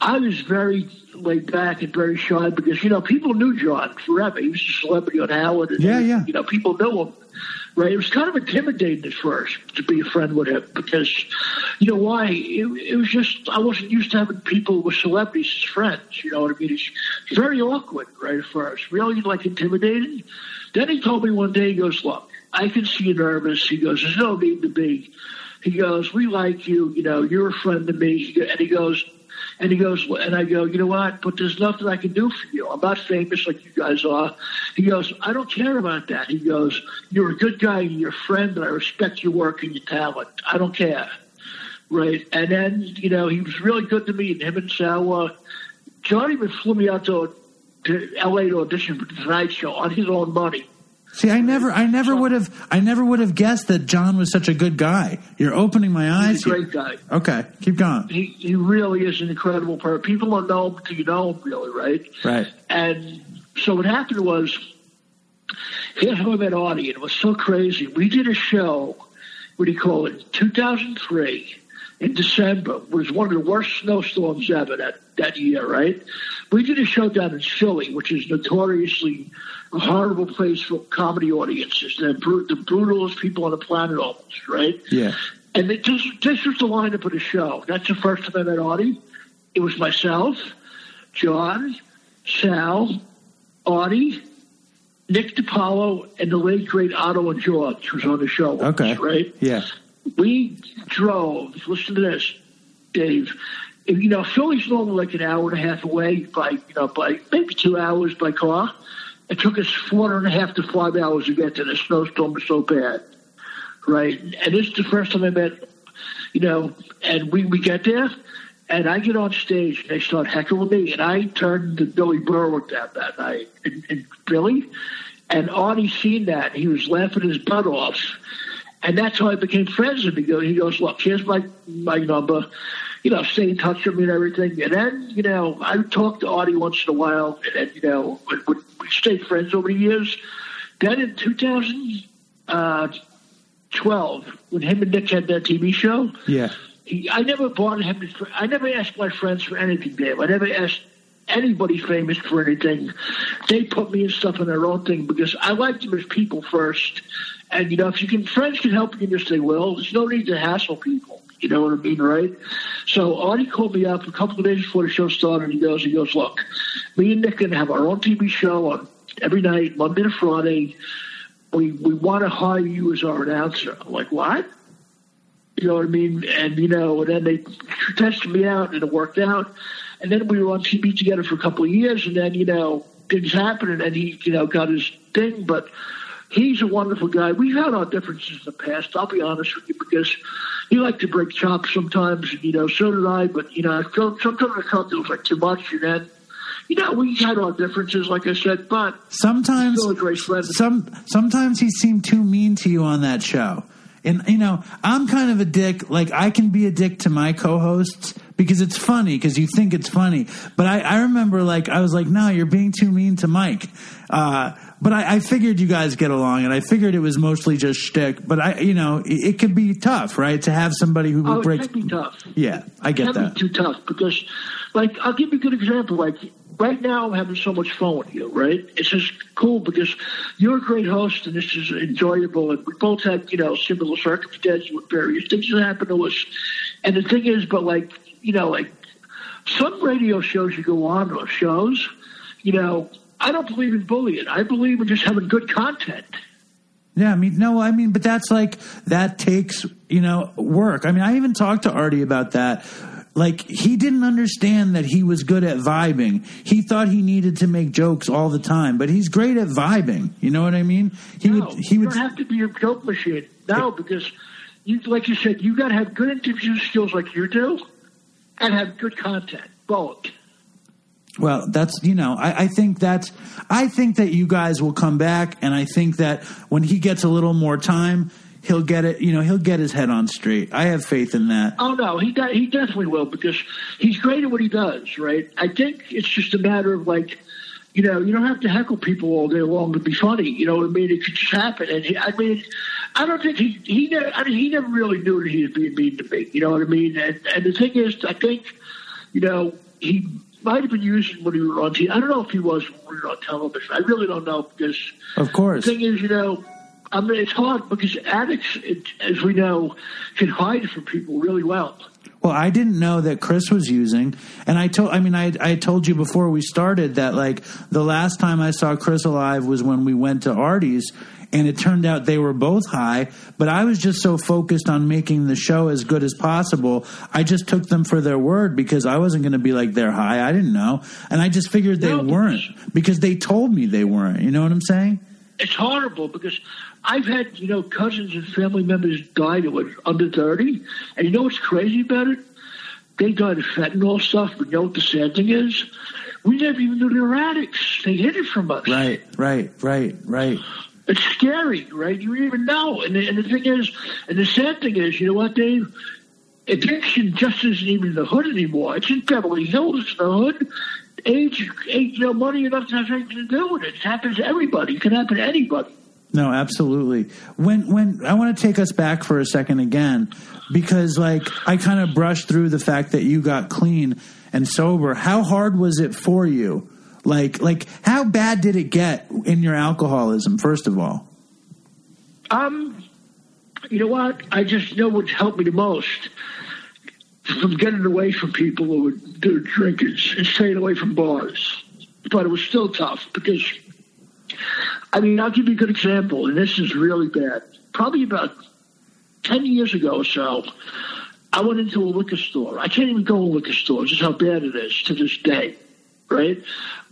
I was very laid back and very shy because you know people knew John forever. He was a celebrity on Howard. And, Yeah, yeah. You know, people knew him. Right? It was kind of intimidating at first to be a friend with him because, you know, why? It, it was just I wasn't used to having people with celebrities as friends. You know what I mean? It's very awkward right at first, really like intimidating. Then he told me one day, he goes, "Look, I can see you nervous." He goes, "There's no need to be." He goes, "We like you. You know, you're a friend to me." And he goes, and he goes, and I go, you know what? But there's nothing I can do for you. I'm not famous like you guys are. He goes, I don't care about that. He goes, you're a good guy, you're a friend, and I respect your work and your talent. I don't care. Right. And then, you know, he was really good to me, and him and Sal, uh, John even flew me out to, to LA to audition for the Tonight Show on his own money. See, I never, I never would have, I never would have guessed that John was such a good guy. You're opening my eyes. He's a great guy. Okay, keep going. He, he really is an incredible person. People don't know him until you know him, really, right? Right. And so what happened was, here's how I met Artie, and it was so crazy. We did a show, what do you call it, 2003 in December. It was one of the worst snowstorms ever that, that year, right? We did a show down in Philly, which is notoriously a horrible place for comedy audiences. They're bru- the brutalest people on the planet almost, right? Yeah. And it just, this was the lineup of the show. That's the first time I met Artie. It was myself, John, Sal, Artie, Nick DiPaolo, and the late great Otto and George was on the show. Okay. us, right? Yeah. We drove. Listen to this, Dave. You know, Philly's normally like an hour and a half away by, you know, by maybe two hours by car. It took us four and a half to five hours to get there. The snowstorm was so bad, right? And this is the first time I met, you know, and we, we get there, and I get on stage, and they start heckling me, and I turned to Billy Berwick that, that night, and, and Billy, and Artie seen that, he was laughing his butt off, and that's how I became friends with him. He goes look, here's my, my number, you know, stay in touch with me and everything, and then, you know, I would talk to Artie once in a while, and then, you know, we, we we stayed friends over the years. Then in 2012, uh, when him and Nick had that TV show, Yeah. he, I never bought him. To, I never asked my friends for anything, Dave. I never asked anybody famous for anything. They put me in stuff in their own thing because I liked them as people first. And you know, if you can, friends can help you in this. They will. There's no need to hassle people. You know what I mean, right? So Artie called me up a couple of days before the show started. He goes, he goes, look, me and Nick are gonna have our own TV show on every night, Monday to Friday. We we want to hire you as our announcer. I'm like, what? You know what I mean? And you know, and then they tested me out, and it worked out. And then we were on TV together for a couple of years, and then you know things happened, and he you know got his thing. But he's a wonderful guy. We've had our differences in the past. I'll be honest with you, because he liked to break chops sometimes, and you know, so did I. But you know, I felt sometimes I felt it was like too much, and then. You know, we had our differences, like I said, but Sometimes, still a great friend. some sometimes he seemed too mean to you on that show. And you know, I'm kind of a dick. Like I can be a dick to my co-hosts, because it's funny because you think it's funny. But I, I remember like I was like, no, you're being too mean to Mike. Uh, but I, I figured you guys get along, and I figured it was mostly just shtick. But I, you know, it, it could be tough, right, to have somebody who Oh, it breaks. can be tough. Yeah, I get It that. be too tough because, like, I'll give you a good example. Like, right now I'm having so much fun with you, right? It's just cool because you're a great host and this is enjoyable. And we both had, you know, similar circumstances with various things that happened to us. And the thing is, but like, you know, like some radio shows you go on or shows, you know, I don't believe in bullying. I believe in just having good content. Yeah, I mean, no, I mean, but that's like that takes you know work. I mean, I even talked to Artie about that. Like he didn't understand that he was good at vibing. He thought he needed to make jokes all the time, but he's great at vibing. You know what I mean? He no, would. He you would. don't have to be a joke machine. No, because you, like you said, you got to have good interview skills like you do, and have good content. Both. Well, that's you know, I, I think that's I think that you guys will come back, and I think that when he gets a little more time, he'll get it. You know, he'll get his head on straight. I have faith in that. Oh no, he de- he definitely will because he's great at what he does. Right. I think it's just a matter of like. You know, you don't have to heckle people all day long to be funny. You know what I mean? It could just happen. And he, I mean, I don't think he he never. I mean, he never really knew that he was being mean to me. You know what I mean? And and the thing is, I think, you know, he might have been using when he was on TV. I don't know if he was when we were on television. I really don't know because Of course. the thing is, you know, I mean, it's hard because addicts, it, as we know, can hide from people really well. Well, I didn't know that Chris was using, and I told. I mean, I I told you before we started that like the last time I saw Chris alive was when we went to Artie's, and it turned out they were both high. But I was just so focused on making the show as good as possible, I just took them for their word because I wasn't going to be like they're high. I didn't know, and I just figured they No, weren't because they told me they weren't. You know what I'm saying? It's horrible because I've had, you know, cousins and family members die that were under 30. And you know what's crazy about it? They died of fentanyl stuff, but you know what the sad thing is? We never even knew they were addicts. They hid it from us. Right, right, right, right. It's scary, right? You even know. And the, and the thing is, and the sad thing is, you know what, Dave? Addiction just isn't even in the hood anymore. It's in Beverly Hills, the hood. Age, age, you know, money enough to have anything to do with it. It happens to everybody. It can happen to anybody. No, absolutely. When when I want to take us back for a second again because like I kind of brushed through the fact that you got clean and sober. How hard was it for you? Like like how bad did it get in your alcoholism first of all? Um, you know what? I just know what helped me the most from getting away from people who were, drinkers and staying away from bars. But it was still tough because, I mean, I'll give you a good example, and this is really bad. Probably about 10 years ago or so, I went into a liquor store. I can't even go to a liquor store, is how bad it is to this day, right?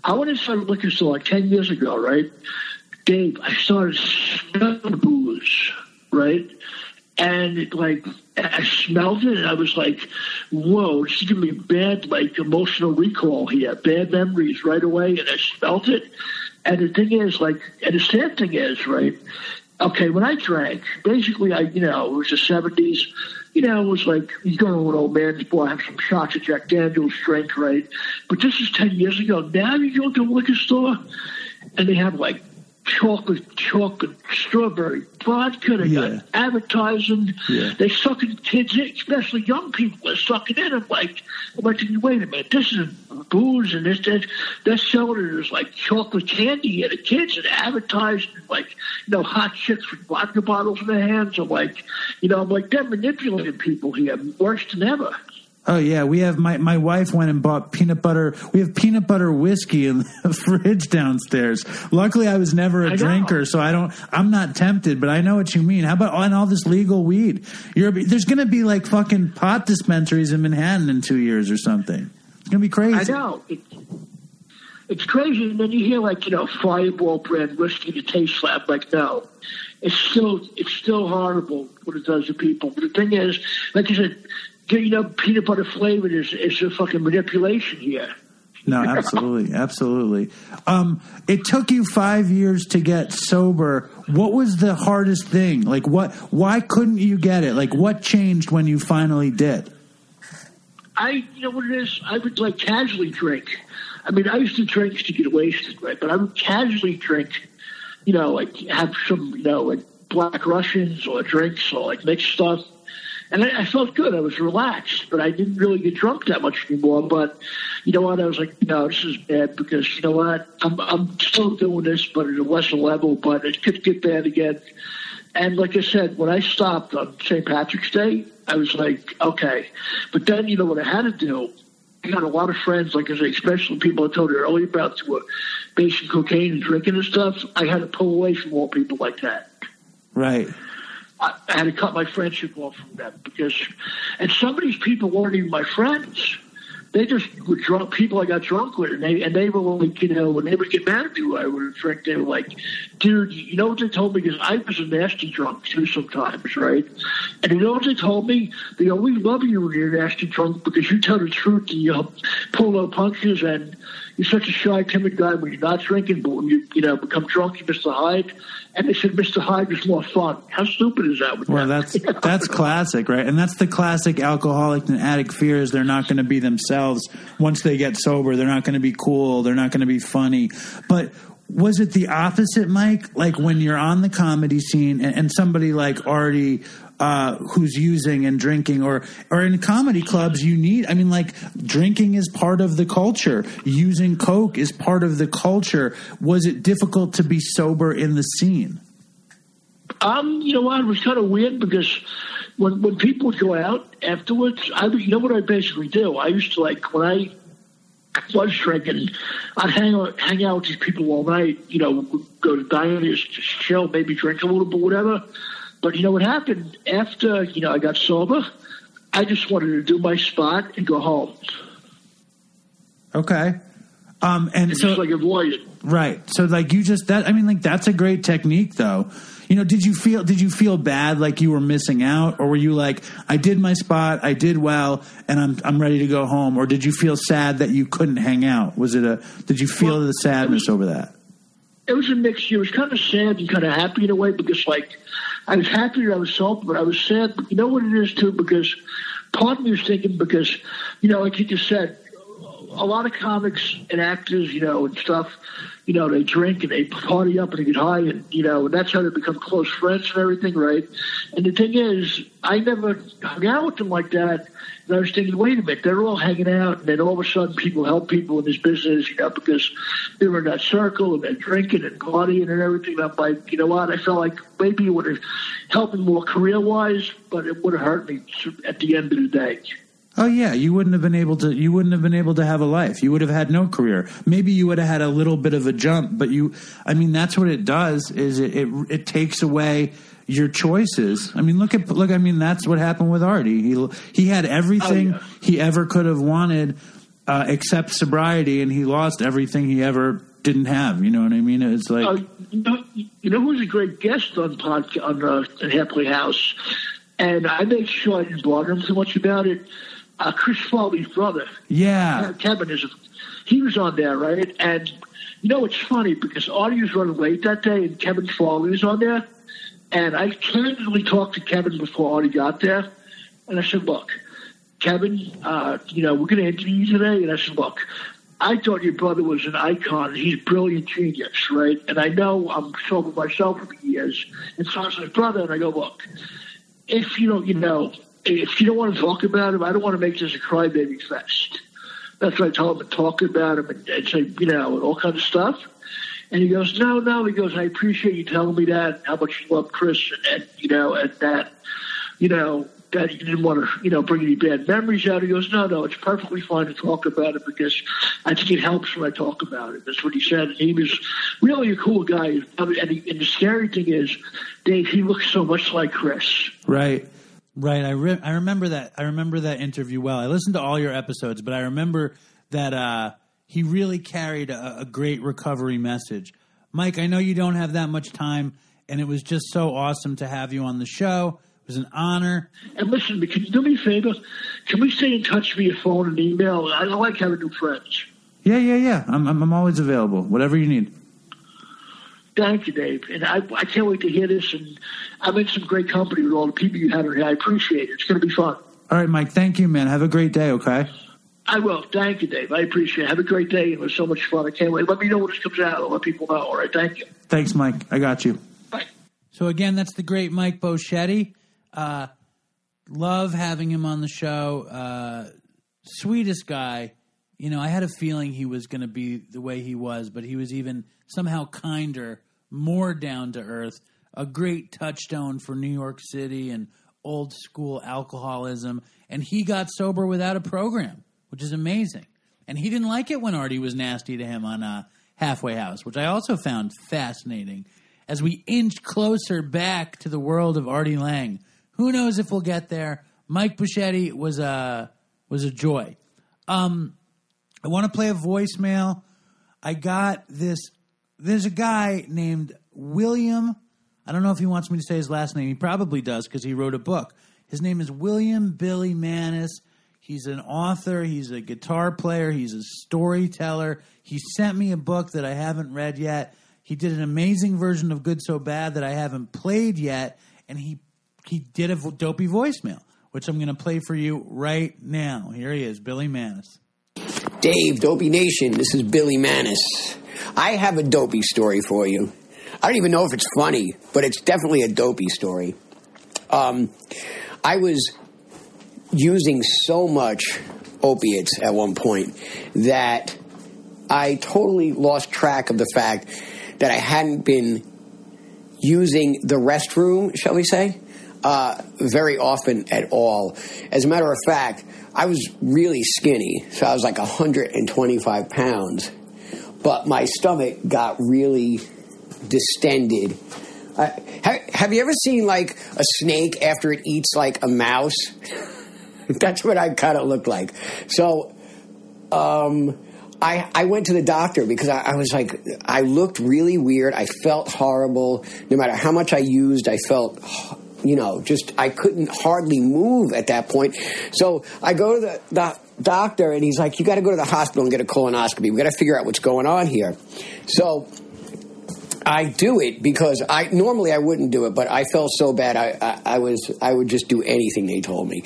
I went inside a liquor store like 10 years ago, right? Dave, I started smelling booze, right? And it, like I smelled it, and I was like, "Whoa!" It's giving me bad, like emotional recall here, bad memories right away. And I smelled it, and the thing is, like, and the sad thing is, right? Okay, when I drank, basically, I you know it was the seventies. You know, it was like you go to an old man's bar, have some shots of Jack Daniels, drink, right? But this is ten years ago. Now you go to a liquor store, and they have like chocolate, chocolate, strawberry vodka. They Yeah. got advertising. Yeah. They sucking kids in, especially young people. They're sucking in. I'm like, I'm like, wait a minute, this is booze and this, this they're selling it as like chocolate candy at the kids and advertising like, you know, hot chicks with vodka bottles in their hands. I'm like, you know, I'm like, they're manipulating people here worse than ever. Oh yeah, we have my my wife went and bought peanut butter. We have peanut butter whiskey in the *laughs* fridge downstairs. Luckily, I was never a I know. drinker, so I don't. I'm not tempted, but I know what you mean. How about on all this legal weed? You're there's going to be like fucking pot dispensaries in Manhattan in two years or something. It's going to be crazy. I know. It, it's crazy. And then you hear like, you know, fireball brand whiskey to taste slab. Like, no. It's still it's still horrible what it does to people. But the thing is, like you said, you know, peanut butter flavored is is a fucking manipulation here. *laughs* No, absolutely, absolutely. Um, it took you five years to get sober. What was the hardest thing? Like, what? Why couldn't you get it? Like, what changed when you finally did? I, you know what it is? I would like casually drink. I mean, I used to drink to get wasted, right? But I would casually drink, you know, like have some, you know, like black Russians or drinks or like mixed stuff. And I, I felt good. I was relaxed, but I didn't really get drunk that much anymore. But you know what? I was like, no, this is bad because you know what? I'm I'm still doing this, but at a lesser level. But it could get bad again. And like I said, when I stopped on St. Patrick's Day, I was like, okay. But then, you know what I had to do? I got a lot of friends, like I say, especially people I told you earlier about who were basing cocaine and drinking and stuff. I had to pull away from all people like that. Right. I, had to cut my friendship off from them because, and some of these people weren't even my friends. They just were drunk people I got drunk with, and they and they were like, you know, when they would get mad at me, I would drink. They were like, "Dude, you know what they told me? Because I was a nasty drunk too sometimes, right? And you know what they told me? They always love you when you're nasty drunk because you tell the truth and you uh, pull no punches, and you're such a shy, timid guy when you're not drinking, but when you you know become drunk, you're Mr. Hyde. And they said Mr. Hyde was more fun. How stupid is that? Well, them? that's *laughs* that's classic, right? And that's the classic alcoholic and addict fear is they're not going to be themselves once they get sober. They're not going to be cool. They're not going to be funny. But was it the opposite, Mike? Like when you're on the comedy scene and, and somebody like Artie uh, who's using and drinking, or or in comedy clubs, you need. I mean, like drinking is part of the culture. Using coke is part of the culture. Was it difficult to be sober in the scene? Um, you know what? It was kind of weird because when when people would go out afterwards, I would, you know what I basically do. I used to like when I was drinking, I'd hang out hang out with these people all night. You know, go to diners, just chill, maybe drink a little bit, whatever. But you know what happened after you know I got sober? I just wanted to do my spot and go home. Okay. Um, and, and so like avoid it. Right. So like you just that I mean like that's a great technique though. You know, did you feel did you feel bad like you were missing out or were you like I did my spot, I did well and I'm I'm ready to go home or did you feel sad that you couldn't hang out? Was it a did you feel well, the sadness was, over that? It was a mix. It was kind of sad and kind of happy in a way because like I was happy that I was sober, but I was sad. But you know what it is too, because part of me was thinking because, you know, like you just said, a lot of comics and actors, you know, and stuff, you know, they drink and they party up and they get high, and you know, and that's how they become close friends and everything, right? And the thing is, I never hung out with them like that. And I was thinking, wait a minute, they're all hanging out, and then all of a sudden, people help people in this business, you know, because they were in that circle and they're drinking and partying and everything. And I'm like, you know what? I felt like maybe it would have helped me more career wise, but it would have hurt me at the end of the day. Oh yeah, you wouldn't have been able to. You wouldn't have been able to have a life. You would have had no career. Maybe you would have had a little bit of a jump, but you. I mean, that's what it does. Is it? It, it takes away your choices. I mean, look at look. I mean, that's what happened with Artie. He he had everything oh, yeah. he ever could have wanted, uh, except sobriety, and he lost everything he ever didn't have. You know what I mean? It's like uh, you, know, you know who's a great guest on podcast on uh, Halfway House, and I make sure I didn't bother him too much about it uh, Chris Farley's brother. Yeah. Kevin is, he was on there, right? And, you know, it's funny because was running late that day and Kevin Farley was on there. And I candidly talked to Kevin before Artie got there. And I said, look, Kevin, uh, you know, we're going to interview you today. And I said, look, I thought your brother was an icon. He's a brilliant genius, right? And I know I'm sober myself for years. And so I was my brother, and I go, look, if you don't, you know, if you don't want to talk about him, I don't want to make this a crybaby fest. That's what I tell him to talk about him and, and say, you know, and all kinds of stuff. And he goes, no, no. He goes, I appreciate you telling me that, how much you love Chris, and, and you know, and that, you know, that you didn't want to, you know, bring any bad memories out. He goes, no, no, it's perfectly fine to talk about it because I think it helps when I talk about it. That's what he said. And he was really a cool guy. And, he, and the scary thing is, Dave, he looks so much like Chris. Right. Right. I re- I remember that. I remember that interview well. I listened to all your episodes, but I remember that uh, he really carried a, a great recovery message. Mike, I know you don't have that much time, and it was just so awesome to have you on the show. It was an honor. And listen, can you do me a favor? Can we stay in touch via phone and email? I like having new friends. Yeah, yeah, yeah. I'm, I'm, I'm always available. Whatever you need. Thank you, Dave. And I, I can't wait to hear this. And I'm in some great company with all the people you have here. I appreciate it. It's going to be fun. All right, Mike. Thank you, man. Have a great day. Okay. I will. Thank you, Dave. I appreciate it. Have a great day. It was so much fun. I can't wait. Let me know when this comes out. I'll let people know. All right. Thank you. Thanks, Mike. I got you. Bye. So again, that's the great Mike Bocchetti. Uh, love having him on the show. Uh, sweetest guy. You know, I had a feeling he was going to be the way he was, but he was even somehow kinder, more down to earth. A great touchstone for New York City and old school alcoholism. And he got sober without a program, which is amazing. And he didn't like it when Artie was nasty to him on uh, Halfway House, which I also found fascinating. As we inch closer back to the world of Artie Lange, who knows if we'll get there? Mike Bocchetti was a was a joy. Um, I want to play a voicemail. I got this. There's a guy named William. I don't know if he wants me to say his last name. He probably does because he wrote a book. His name is William Billy Manis. He's an author. He's a guitar player. He's a storyteller. He sent me a book that I haven't read yet. He did an amazing version of Good So Bad that I haven't played yet, and he he did a dopey voicemail, which I'm going to play for you right now. Here he is, Billy Manis. Dave, Dopey Nation, this is Billy Manis. I have a dopey story for you. I don't even know if it's funny, but it's definitely a dopey story. Um, I was using so much opiates at one point that I totally lost track of the fact that I hadn't been using the restroom, shall we say, uh, very often at all. As a matter of fact, I was really skinny, so I was like 125 pounds, but my stomach got really distended. Have, have you ever seen like a snake after it eats like a mouse? *laughs* That's what I kind of looked like. So, um, I, I went to the doctor because I, I, was like, I looked really weird. I felt horrible. No matter how much I used, I felt, you know, just, I couldn't hardly move at that point. So I go to the, the doctor and he's like, you got to go to the hospital and get a colonoscopy. We got to figure out what's going on here. So I do it because I normally I wouldn't do it, but I felt so bad I, I, I was I would just do anything they told me.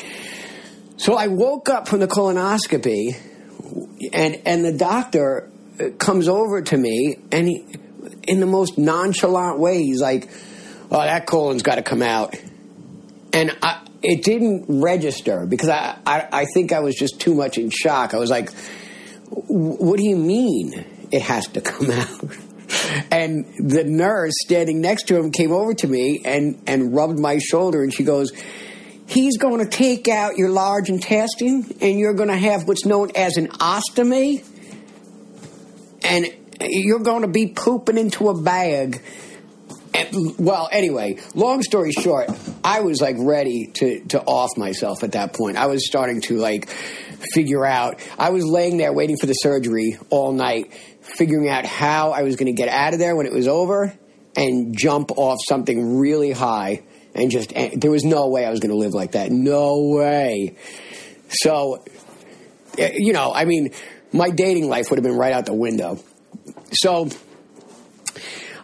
So I woke up from the colonoscopy, and and the doctor uh, comes over to me, and he, in the most nonchalant way, he's like, "Oh, that colon's got to come out," and I, it didn't register because I, I I think I was just too much in shock. I was like, "What do you mean it has to come *laughs* out?" And the nurse standing next to him came over to me and and rubbed my shoulder, and she goes he's going to take out your large intestine and you're going to have what's known as an ostomy and you're going to be pooping into a bag well anyway long story short i was like ready to to off myself at that point i was starting to like figure out i was laying there waiting for the surgery all night figuring out how i was going to get out of there when it was over and jump off something really high and just and there was no way I was going to live like that. No way. So, eh, you know, I mean, my dating life would have been right out the window. So,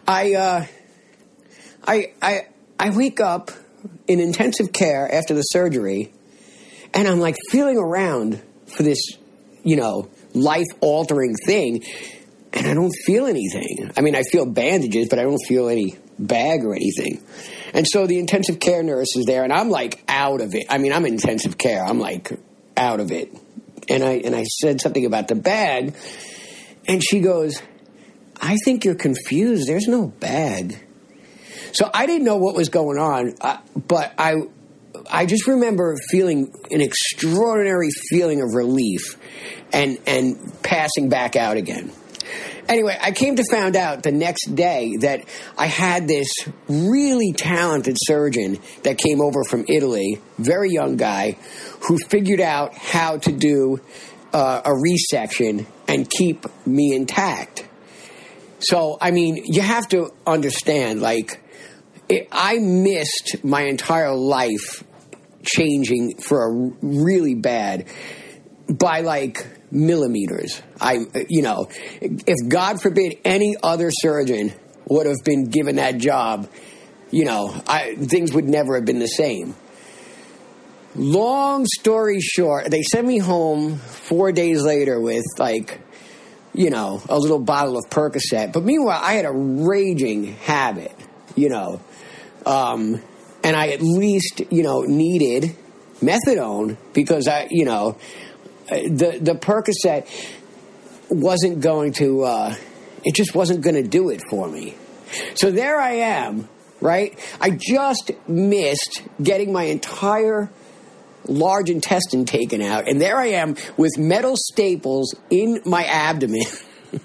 I, uh, I, I, I wake up in intensive care after the surgery, and I'm like feeling around for this, you know, life altering thing, and I don't feel anything. I mean, I feel bandages, but I don't feel any bag or anything. And so the intensive care nurse is there, and I'm like out of it. I mean, I'm in intensive care. I'm like out of it. And I and I said something about the bag, and she goes, "I think you're confused. There's no bag." So I didn't know what was going on, uh, but I I just remember feeling an extraordinary feeling of relief, and and passing back out again. Anyway, I came to find out the next day that I had this really talented surgeon that came over from Italy, very young guy, who figured out how to do uh, a resection and keep me intact. So, I mean, you have to understand, like, it, I missed my entire life changing for a really bad by like millimeters. I, you know, if God forbid any other surgeon would have been given that job, you know, I, things would never have been the same. long story short, they sent me home four days later with like, you know, a little bottle of Percocet. But meanwhile, I had a raging habit, you know, um, and I at least, you know, needed methadone because I, you know, the the Percocet wasn't going to, uh, it just wasn't going to do it for me. So there I am, right? I just missed getting my entire large intestine taken out, and there I am with metal staples in my abdomen,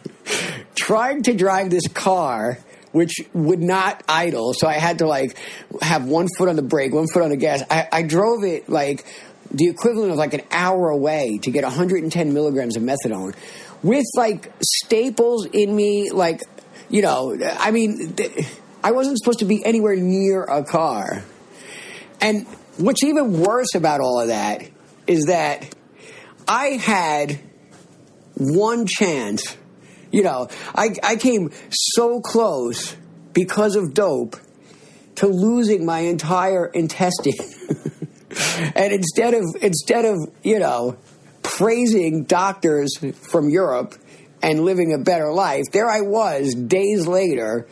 *laughs* trying to drive this car. Which would not idle, so I had to like have one foot on the brake, one foot on the gas. I, I drove it like the equivalent of like an hour away to get 110 milligrams of methadone with like staples in me, like, you know, I mean, I wasn't supposed to be anywhere near a car. And what's even worse about all of that is that I had one chance. You know, I, I came so close because of dope to losing my entire intestine. *laughs* and instead of instead of, you know, praising doctors from Europe and living a better life, there I was days later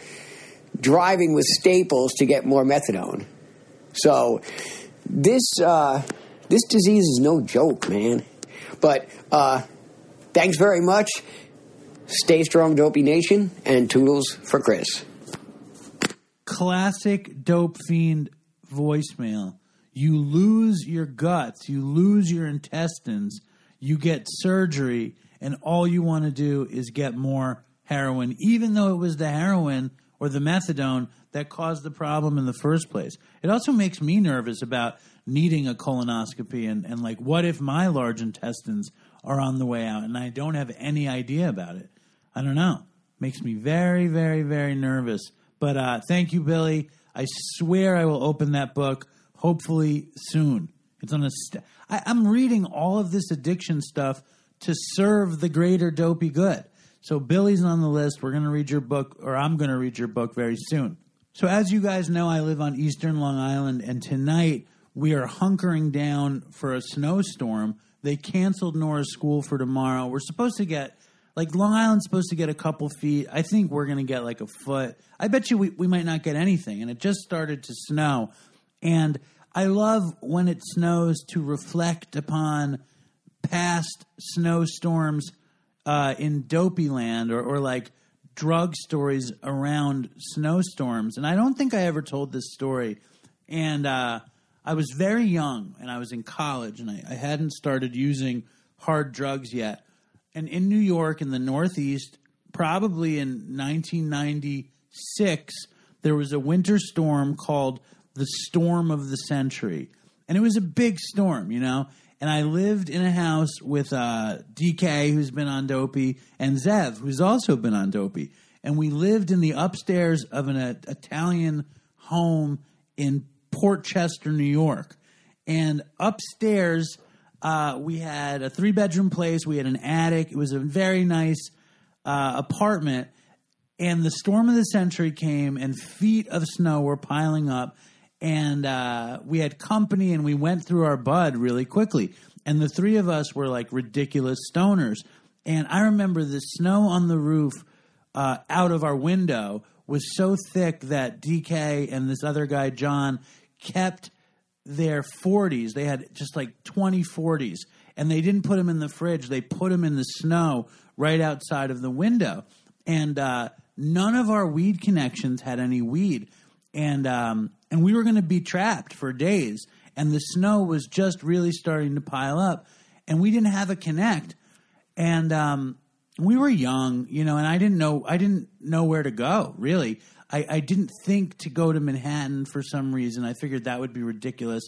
driving with staples to get more methadone. So this uh, this disease is no joke, man. But uh, thanks very much. Stay strong, Dopey Nation, and toodles for Chris. Classic dope fiend voicemail. You lose your guts, you lose your intestines, you get surgery, and all you want to do is get more heroin, even though it was the heroin or the methadone that caused the problem in the first place. It also makes me nervous about needing a colonoscopy and, and like, what if my large intestines are on the way out and I don't have any idea about it? I don't know. Makes me very, very, very nervous. But uh, thank you, Billy. I swear I will open that book hopefully soon. It's on a. St- I, I'm reading all of this addiction stuff to serve the greater dopey good. So Billy's on the list. We're going to read your book, or I'm going to read your book very soon. So as you guys know, I live on Eastern Long Island, and tonight we are hunkering down for a snowstorm. They canceled Nora's school for tomorrow. We're supposed to get like Long Island's supposed to get a couple feet. I think we're going to get like a foot. I bet you we, we might not get anything. And it just started to snow. And I love when it snows to reflect upon past snowstorms uh, in Dopey Land or, or like drug stories around snowstorms. And I don't think I ever told this story. And uh, I was very young and I was in college and I, I hadn't started using hard drugs yet. And in New York, in the Northeast, probably in 1996, there was a winter storm called the storm of the century. And it was a big storm, you know? And I lived in a house with uh, DK, who's been on Dopey, and Zev, who's also been on Dopey. And we lived in the upstairs of an uh, Italian home in Port Chester, New York. And upstairs, uh, we had a three bedroom place, we had an attic. It was a very nice uh, apartment. And the storm of the century came, and feet of snow were piling up and uh, we had company and we went through our bud really quickly. And the three of us were like ridiculous stoners. And I remember the snow on the roof uh, out of our window was so thick that DK and this other guy, John, kept their 40s. They had just like 20 40s. And they didn't put them in the fridge, they put them in the snow right outside of the window. And uh, none of our weed connections had any weed. And um, and we were going to be trapped for days. And the snow was just really starting to pile up, and we didn't have a connect. And um, we were young, you know, and I didn't know I didn't know where to go. Really, I, I didn't think to go to Manhattan for some reason. I figured that would be ridiculous,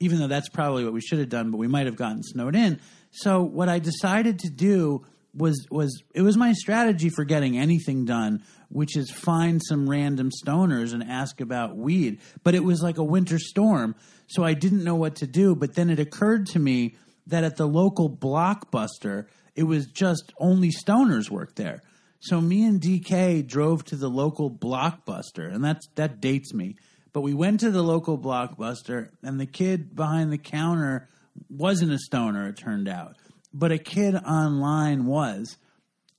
even though that's probably what we should have done. But we might have gotten snowed in. So what I decided to do was was it was my strategy for getting anything done which is find some random stoners and ask about weed. But it was like a winter storm, so I didn't know what to do. But then it occurred to me that at the local blockbuster, it was just only stoners worked there. So me and DK drove to the local blockbuster, and that's that dates me. But we went to the local blockbuster, and the kid behind the counter wasn't a stoner, it turned out. But a kid online was.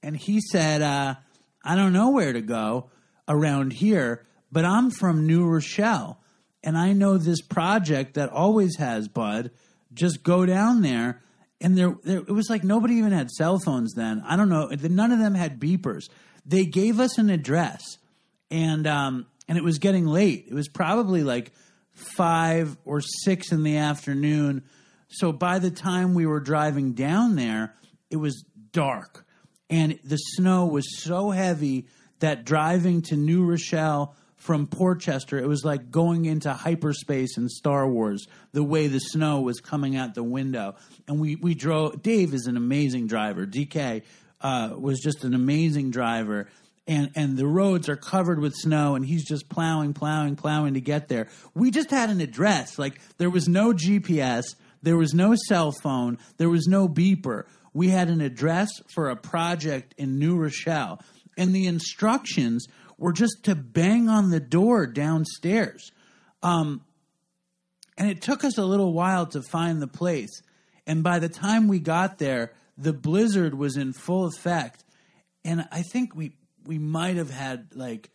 And he said, uh, I don't know where to go around here, but I'm from New Rochelle. And I know this project that always has Bud. Just go down there. And there, there, it was like nobody even had cell phones then. I don't know. None of them had beepers. They gave us an address, and um, and it was getting late. It was probably like five or six in the afternoon. So by the time we were driving down there, it was dark, and the snow was so heavy that driving to New Rochelle from Port Chester, it was like going into hyperspace in Star Wars, the way the snow was coming out the window. And we, we drove, Dave is an amazing driver. DK uh, was just an amazing driver. And, and the roads are covered with snow, and he's just plowing, plowing, plowing to get there. We just had an address. Like, there was no GPS, there was no cell phone, there was no beeper. We had an address for a project in New Rochelle, and the instructions were just to bang on the door downstairs. Um, and it took us a little while to find the place. And by the time we got there, the blizzard was in full effect. And I think we we might have had like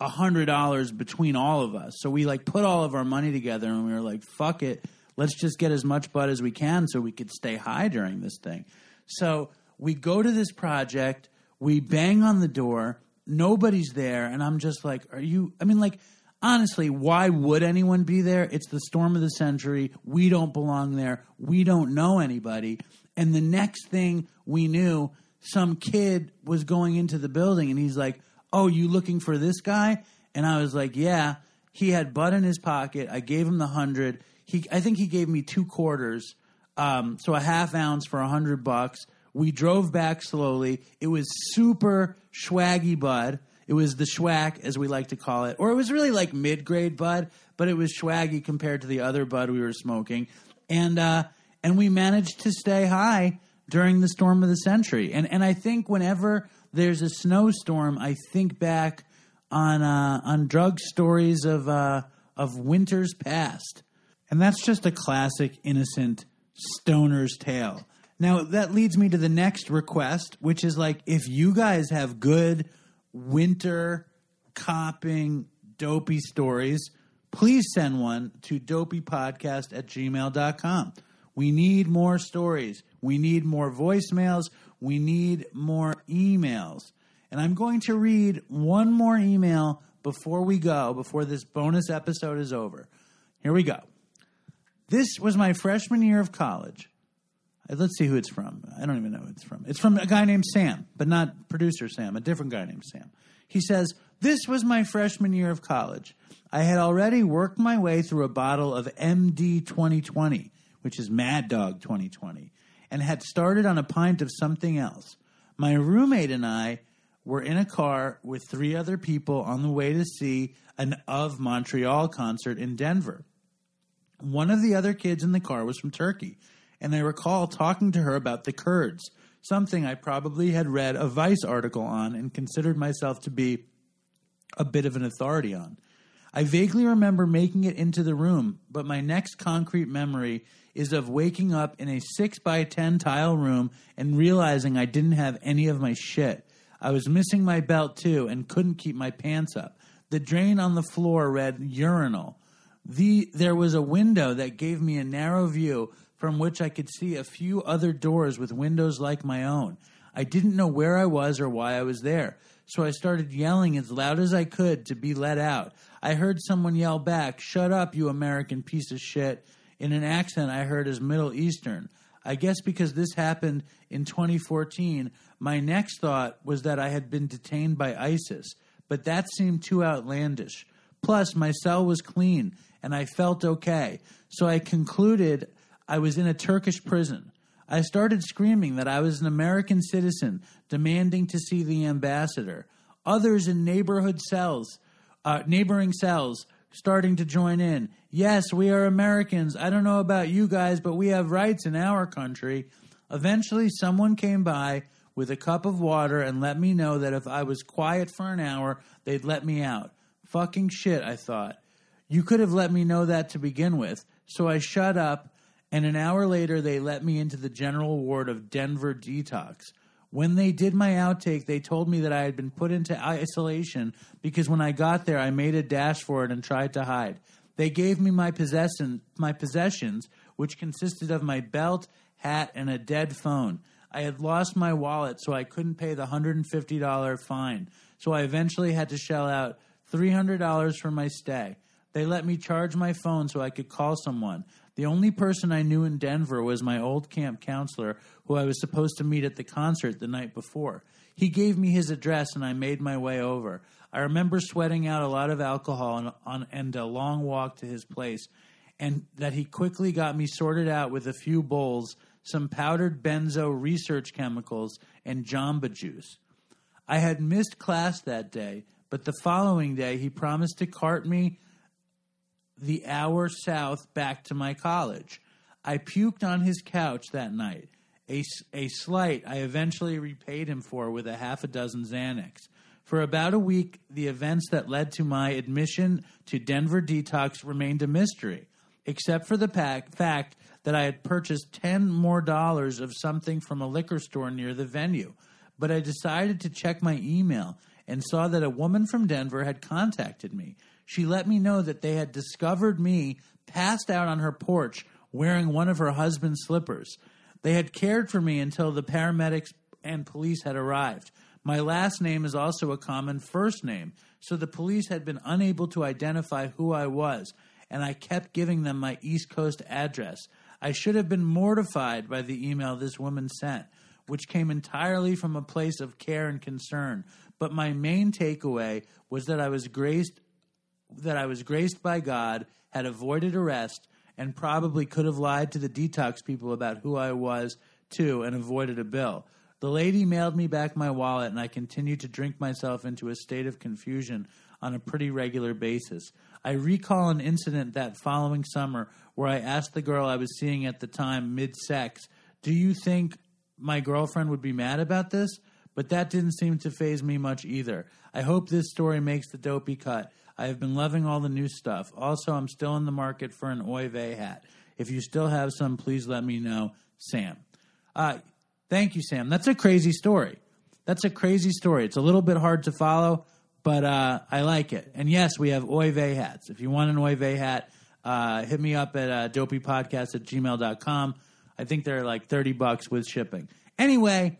a hundred dollars between all of us. So we like put all of our money together and we were like, fuck it. Let's just get as much bud as we can so we could stay high during this thing. So we go to this project, we bang on the door, nobody's there and i'm just like are you i mean like honestly why would anyone be there? It's the storm of the century. We don't belong there. We don't know anybody. And the next thing we knew some kid was going into the building and he's like oh you looking for this guy? And i was like yeah. He had bud in his pocket. I gave him the hundred. He i think he gave me two quarters um, so a half ounce for a hundred bucks. We drove back slowly. It was super swaggy bud. It was the schwack, as we like to call it. Or it was really like mid grade bud, but it was swaggy compared to the other bud we were smoking. And, uh, and we managed to stay high during the storm of the century. And, and I think whenever there's a snowstorm, I think back on, uh, on drug stories of, uh, of winters past. And that's just a classic innocent stoner's tale. Now that leads me to the next request, which is like if you guys have good winter copping dopey stories, please send one to dopeypodcast at gmail.com. We need more stories. We need more voicemails. We need more emails. And I'm going to read one more email before we go, before this bonus episode is over. Here we go. This was my freshman year of college. Let's see who it's from. I don't even know who it's from. It's from a guy named Sam, but not producer Sam, a different guy named Sam. He says, This was my freshman year of college. I had already worked my way through a bottle of MD 2020, which is Mad Dog 2020, and had started on a pint of something else. My roommate and I were in a car with three other people on the way to see an Of Montreal concert in Denver. One of the other kids in the car was from Turkey and I recall talking to her about the Kurds, something I probably had read a Vice article on and considered myself to be a bit of an authority on. I vaguely remember making it into the room, but my next concrete memory is of waking up in a 6 by 10 tile room and realizing I didn't have any of my shit. I was missing my belt too and couldn't keep my pants up. The drain on the floor read urinal. The, there was a window that gave me a narrow view from which I could see a few other doors with windows like my own. I didn't know where I was or why I was there, so I started yelling as loud as I could to be let out. I heard someone yell back, Shut up, you American piece of shit, in an accent I heard as Middle Eastern. I guess because this happened in 2014, my next thought was that I had been detained by ISIS, but that seemed too outlandish. Plus, my cell was clean and I felt okay, so I concluded I was in a Turkish prison. I started screaming that I was an American citizen, demanding to see the ambassador. Others in neighborhood cells, uh, neighboring cells, starting to join in. Yes, we are Americans. I don't know about you guys, but we have rights in our country. Eventually, someone came by with a cup of water and let me know that if I was quiet for an hour, they'd let me out. Fucking shit, I thought. You could have let me know that to begin with. So I shut up, and an hour later, they let me into the general ward of Denver Detox. When they did my outtake, they told me that I had been put into isolation because when I got there, I made a dash for it and tried to hide. They gave me my possession, my possessions, which consisted of my belt, hat, and a dead phone. I had lost my wallet, so I couldn't pay the $150 fine. So I eventually had to shell out $300 for my stay. They let me charge my phone so I could call someone. The only person I knew in Denver was my old camp counselor, who I was supposed to meet at the concert the night before. He gave me his address and I made my way over. I remember sweating out a lot of alcohol and, on, and a long walk to his place, and that he quickly got me sorted out with a few bowls, some powdered benzo research chemicals, and jamba juice. I had missed class that day, but the following day he promised to cart me the hour south back to my college. I puked on his couch that night, a, a slight I eventually repaid him for with a half a dozen Xanax. For about a week, the events that led to my admission to Denver Detox remained a mystery, except for the pack, fact that I had purchased 10 more dollars of something from a liquor store near the venue. But I decided to check my email and saw that a woman from Denver had contacted me. She let me know that they had discovered me passed out on her porch wearing one of her husband's slippers. They had cared for me until the paramedics and police had arrived. My last name is also a common first name, so the police had been unable to identify who I was, and I kept giving them my East Coast address. I should have been mortified by the email this woman sent, which came entirely from a place of care and concern. But my main takeaway was that I was graced that I was graced by God, had avoided arrest, and probably could have lied to the detox people about who I was too and avoided a bill. The lady mailed me back my wallet, and I continued to drink myself into a state of confusion on a pretty regular basis. I recall an incident that following summer where I asked the girl I was seeing at the time, mid sex, Do you think my girlfriend would be mad about this? But that didn't seem to phase me much either. I hope this story makes the dopey cut. I have been loving all the new stuff. Also, I'm still in the market for an Oy Vey hat. If you still have some, please let me know. Sam. Uh, Thank you, Sam. That's a crazy story. That's a crazy story. It's a little bit hard to follow, but uh, I like it. And yes, we have Oy Vey hats. If you want an Oy Vey hat, uh, hit me up at uh, dopeypodcast at gmail.com. I think they're like 30 bucks with shipping. Anyway,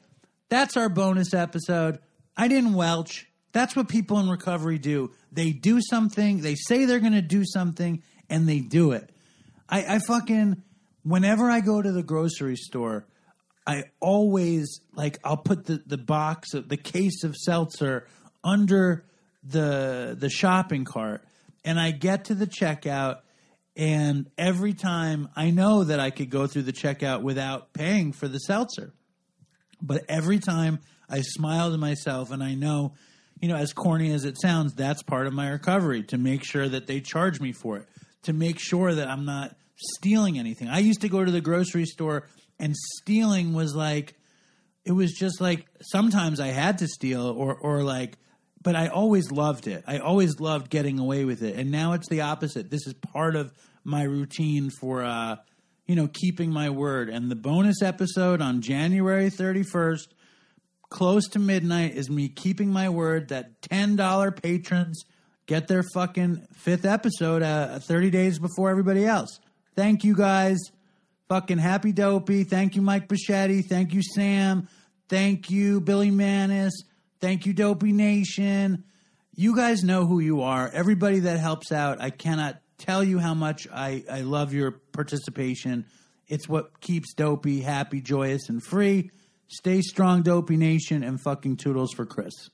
that's our bonus episode. I didn't welch. That's what people in recovery do. They do something, they say they're going to do something, and they do it. I, I fucking, whenever I go to the grocery store, I always like I'll put the the box of the case of seltzer under the the shopping cart and I get to the checkout and every time I know that I could go through the checkout without paying for the seltzer. But every time I smile to myself and I know, you know, as corny as it sounds, that's part of my recovery to make sure that they charge me for it, to make sure that I'm not stealing anything. I used to go to the grocery store and stealing was like it was just like sometimes I had to steal or or like but I always loved it. I always loved getting away with it. And now it's the opposite. This is part of my routine for uh you know keeping my word. And the bonus episode on January 31st close to midnight is me keeping my word that $10 patrons get their fucking fifth episode uh, 30 days before everybody else. Thank you guys. Fucking happy dopey. Thank you, Mike Bocchetti. Thank you, Sam. Thank you, Billy Manis. Thank you, Dopey Nation. You guys know who you are. Everybody that helps out, I cannot tell you how much I, I love your participation. It's what keeps Dopey happy, joyous, and free. Stay strong, Dopey Nation, and fucking toodles for Chris.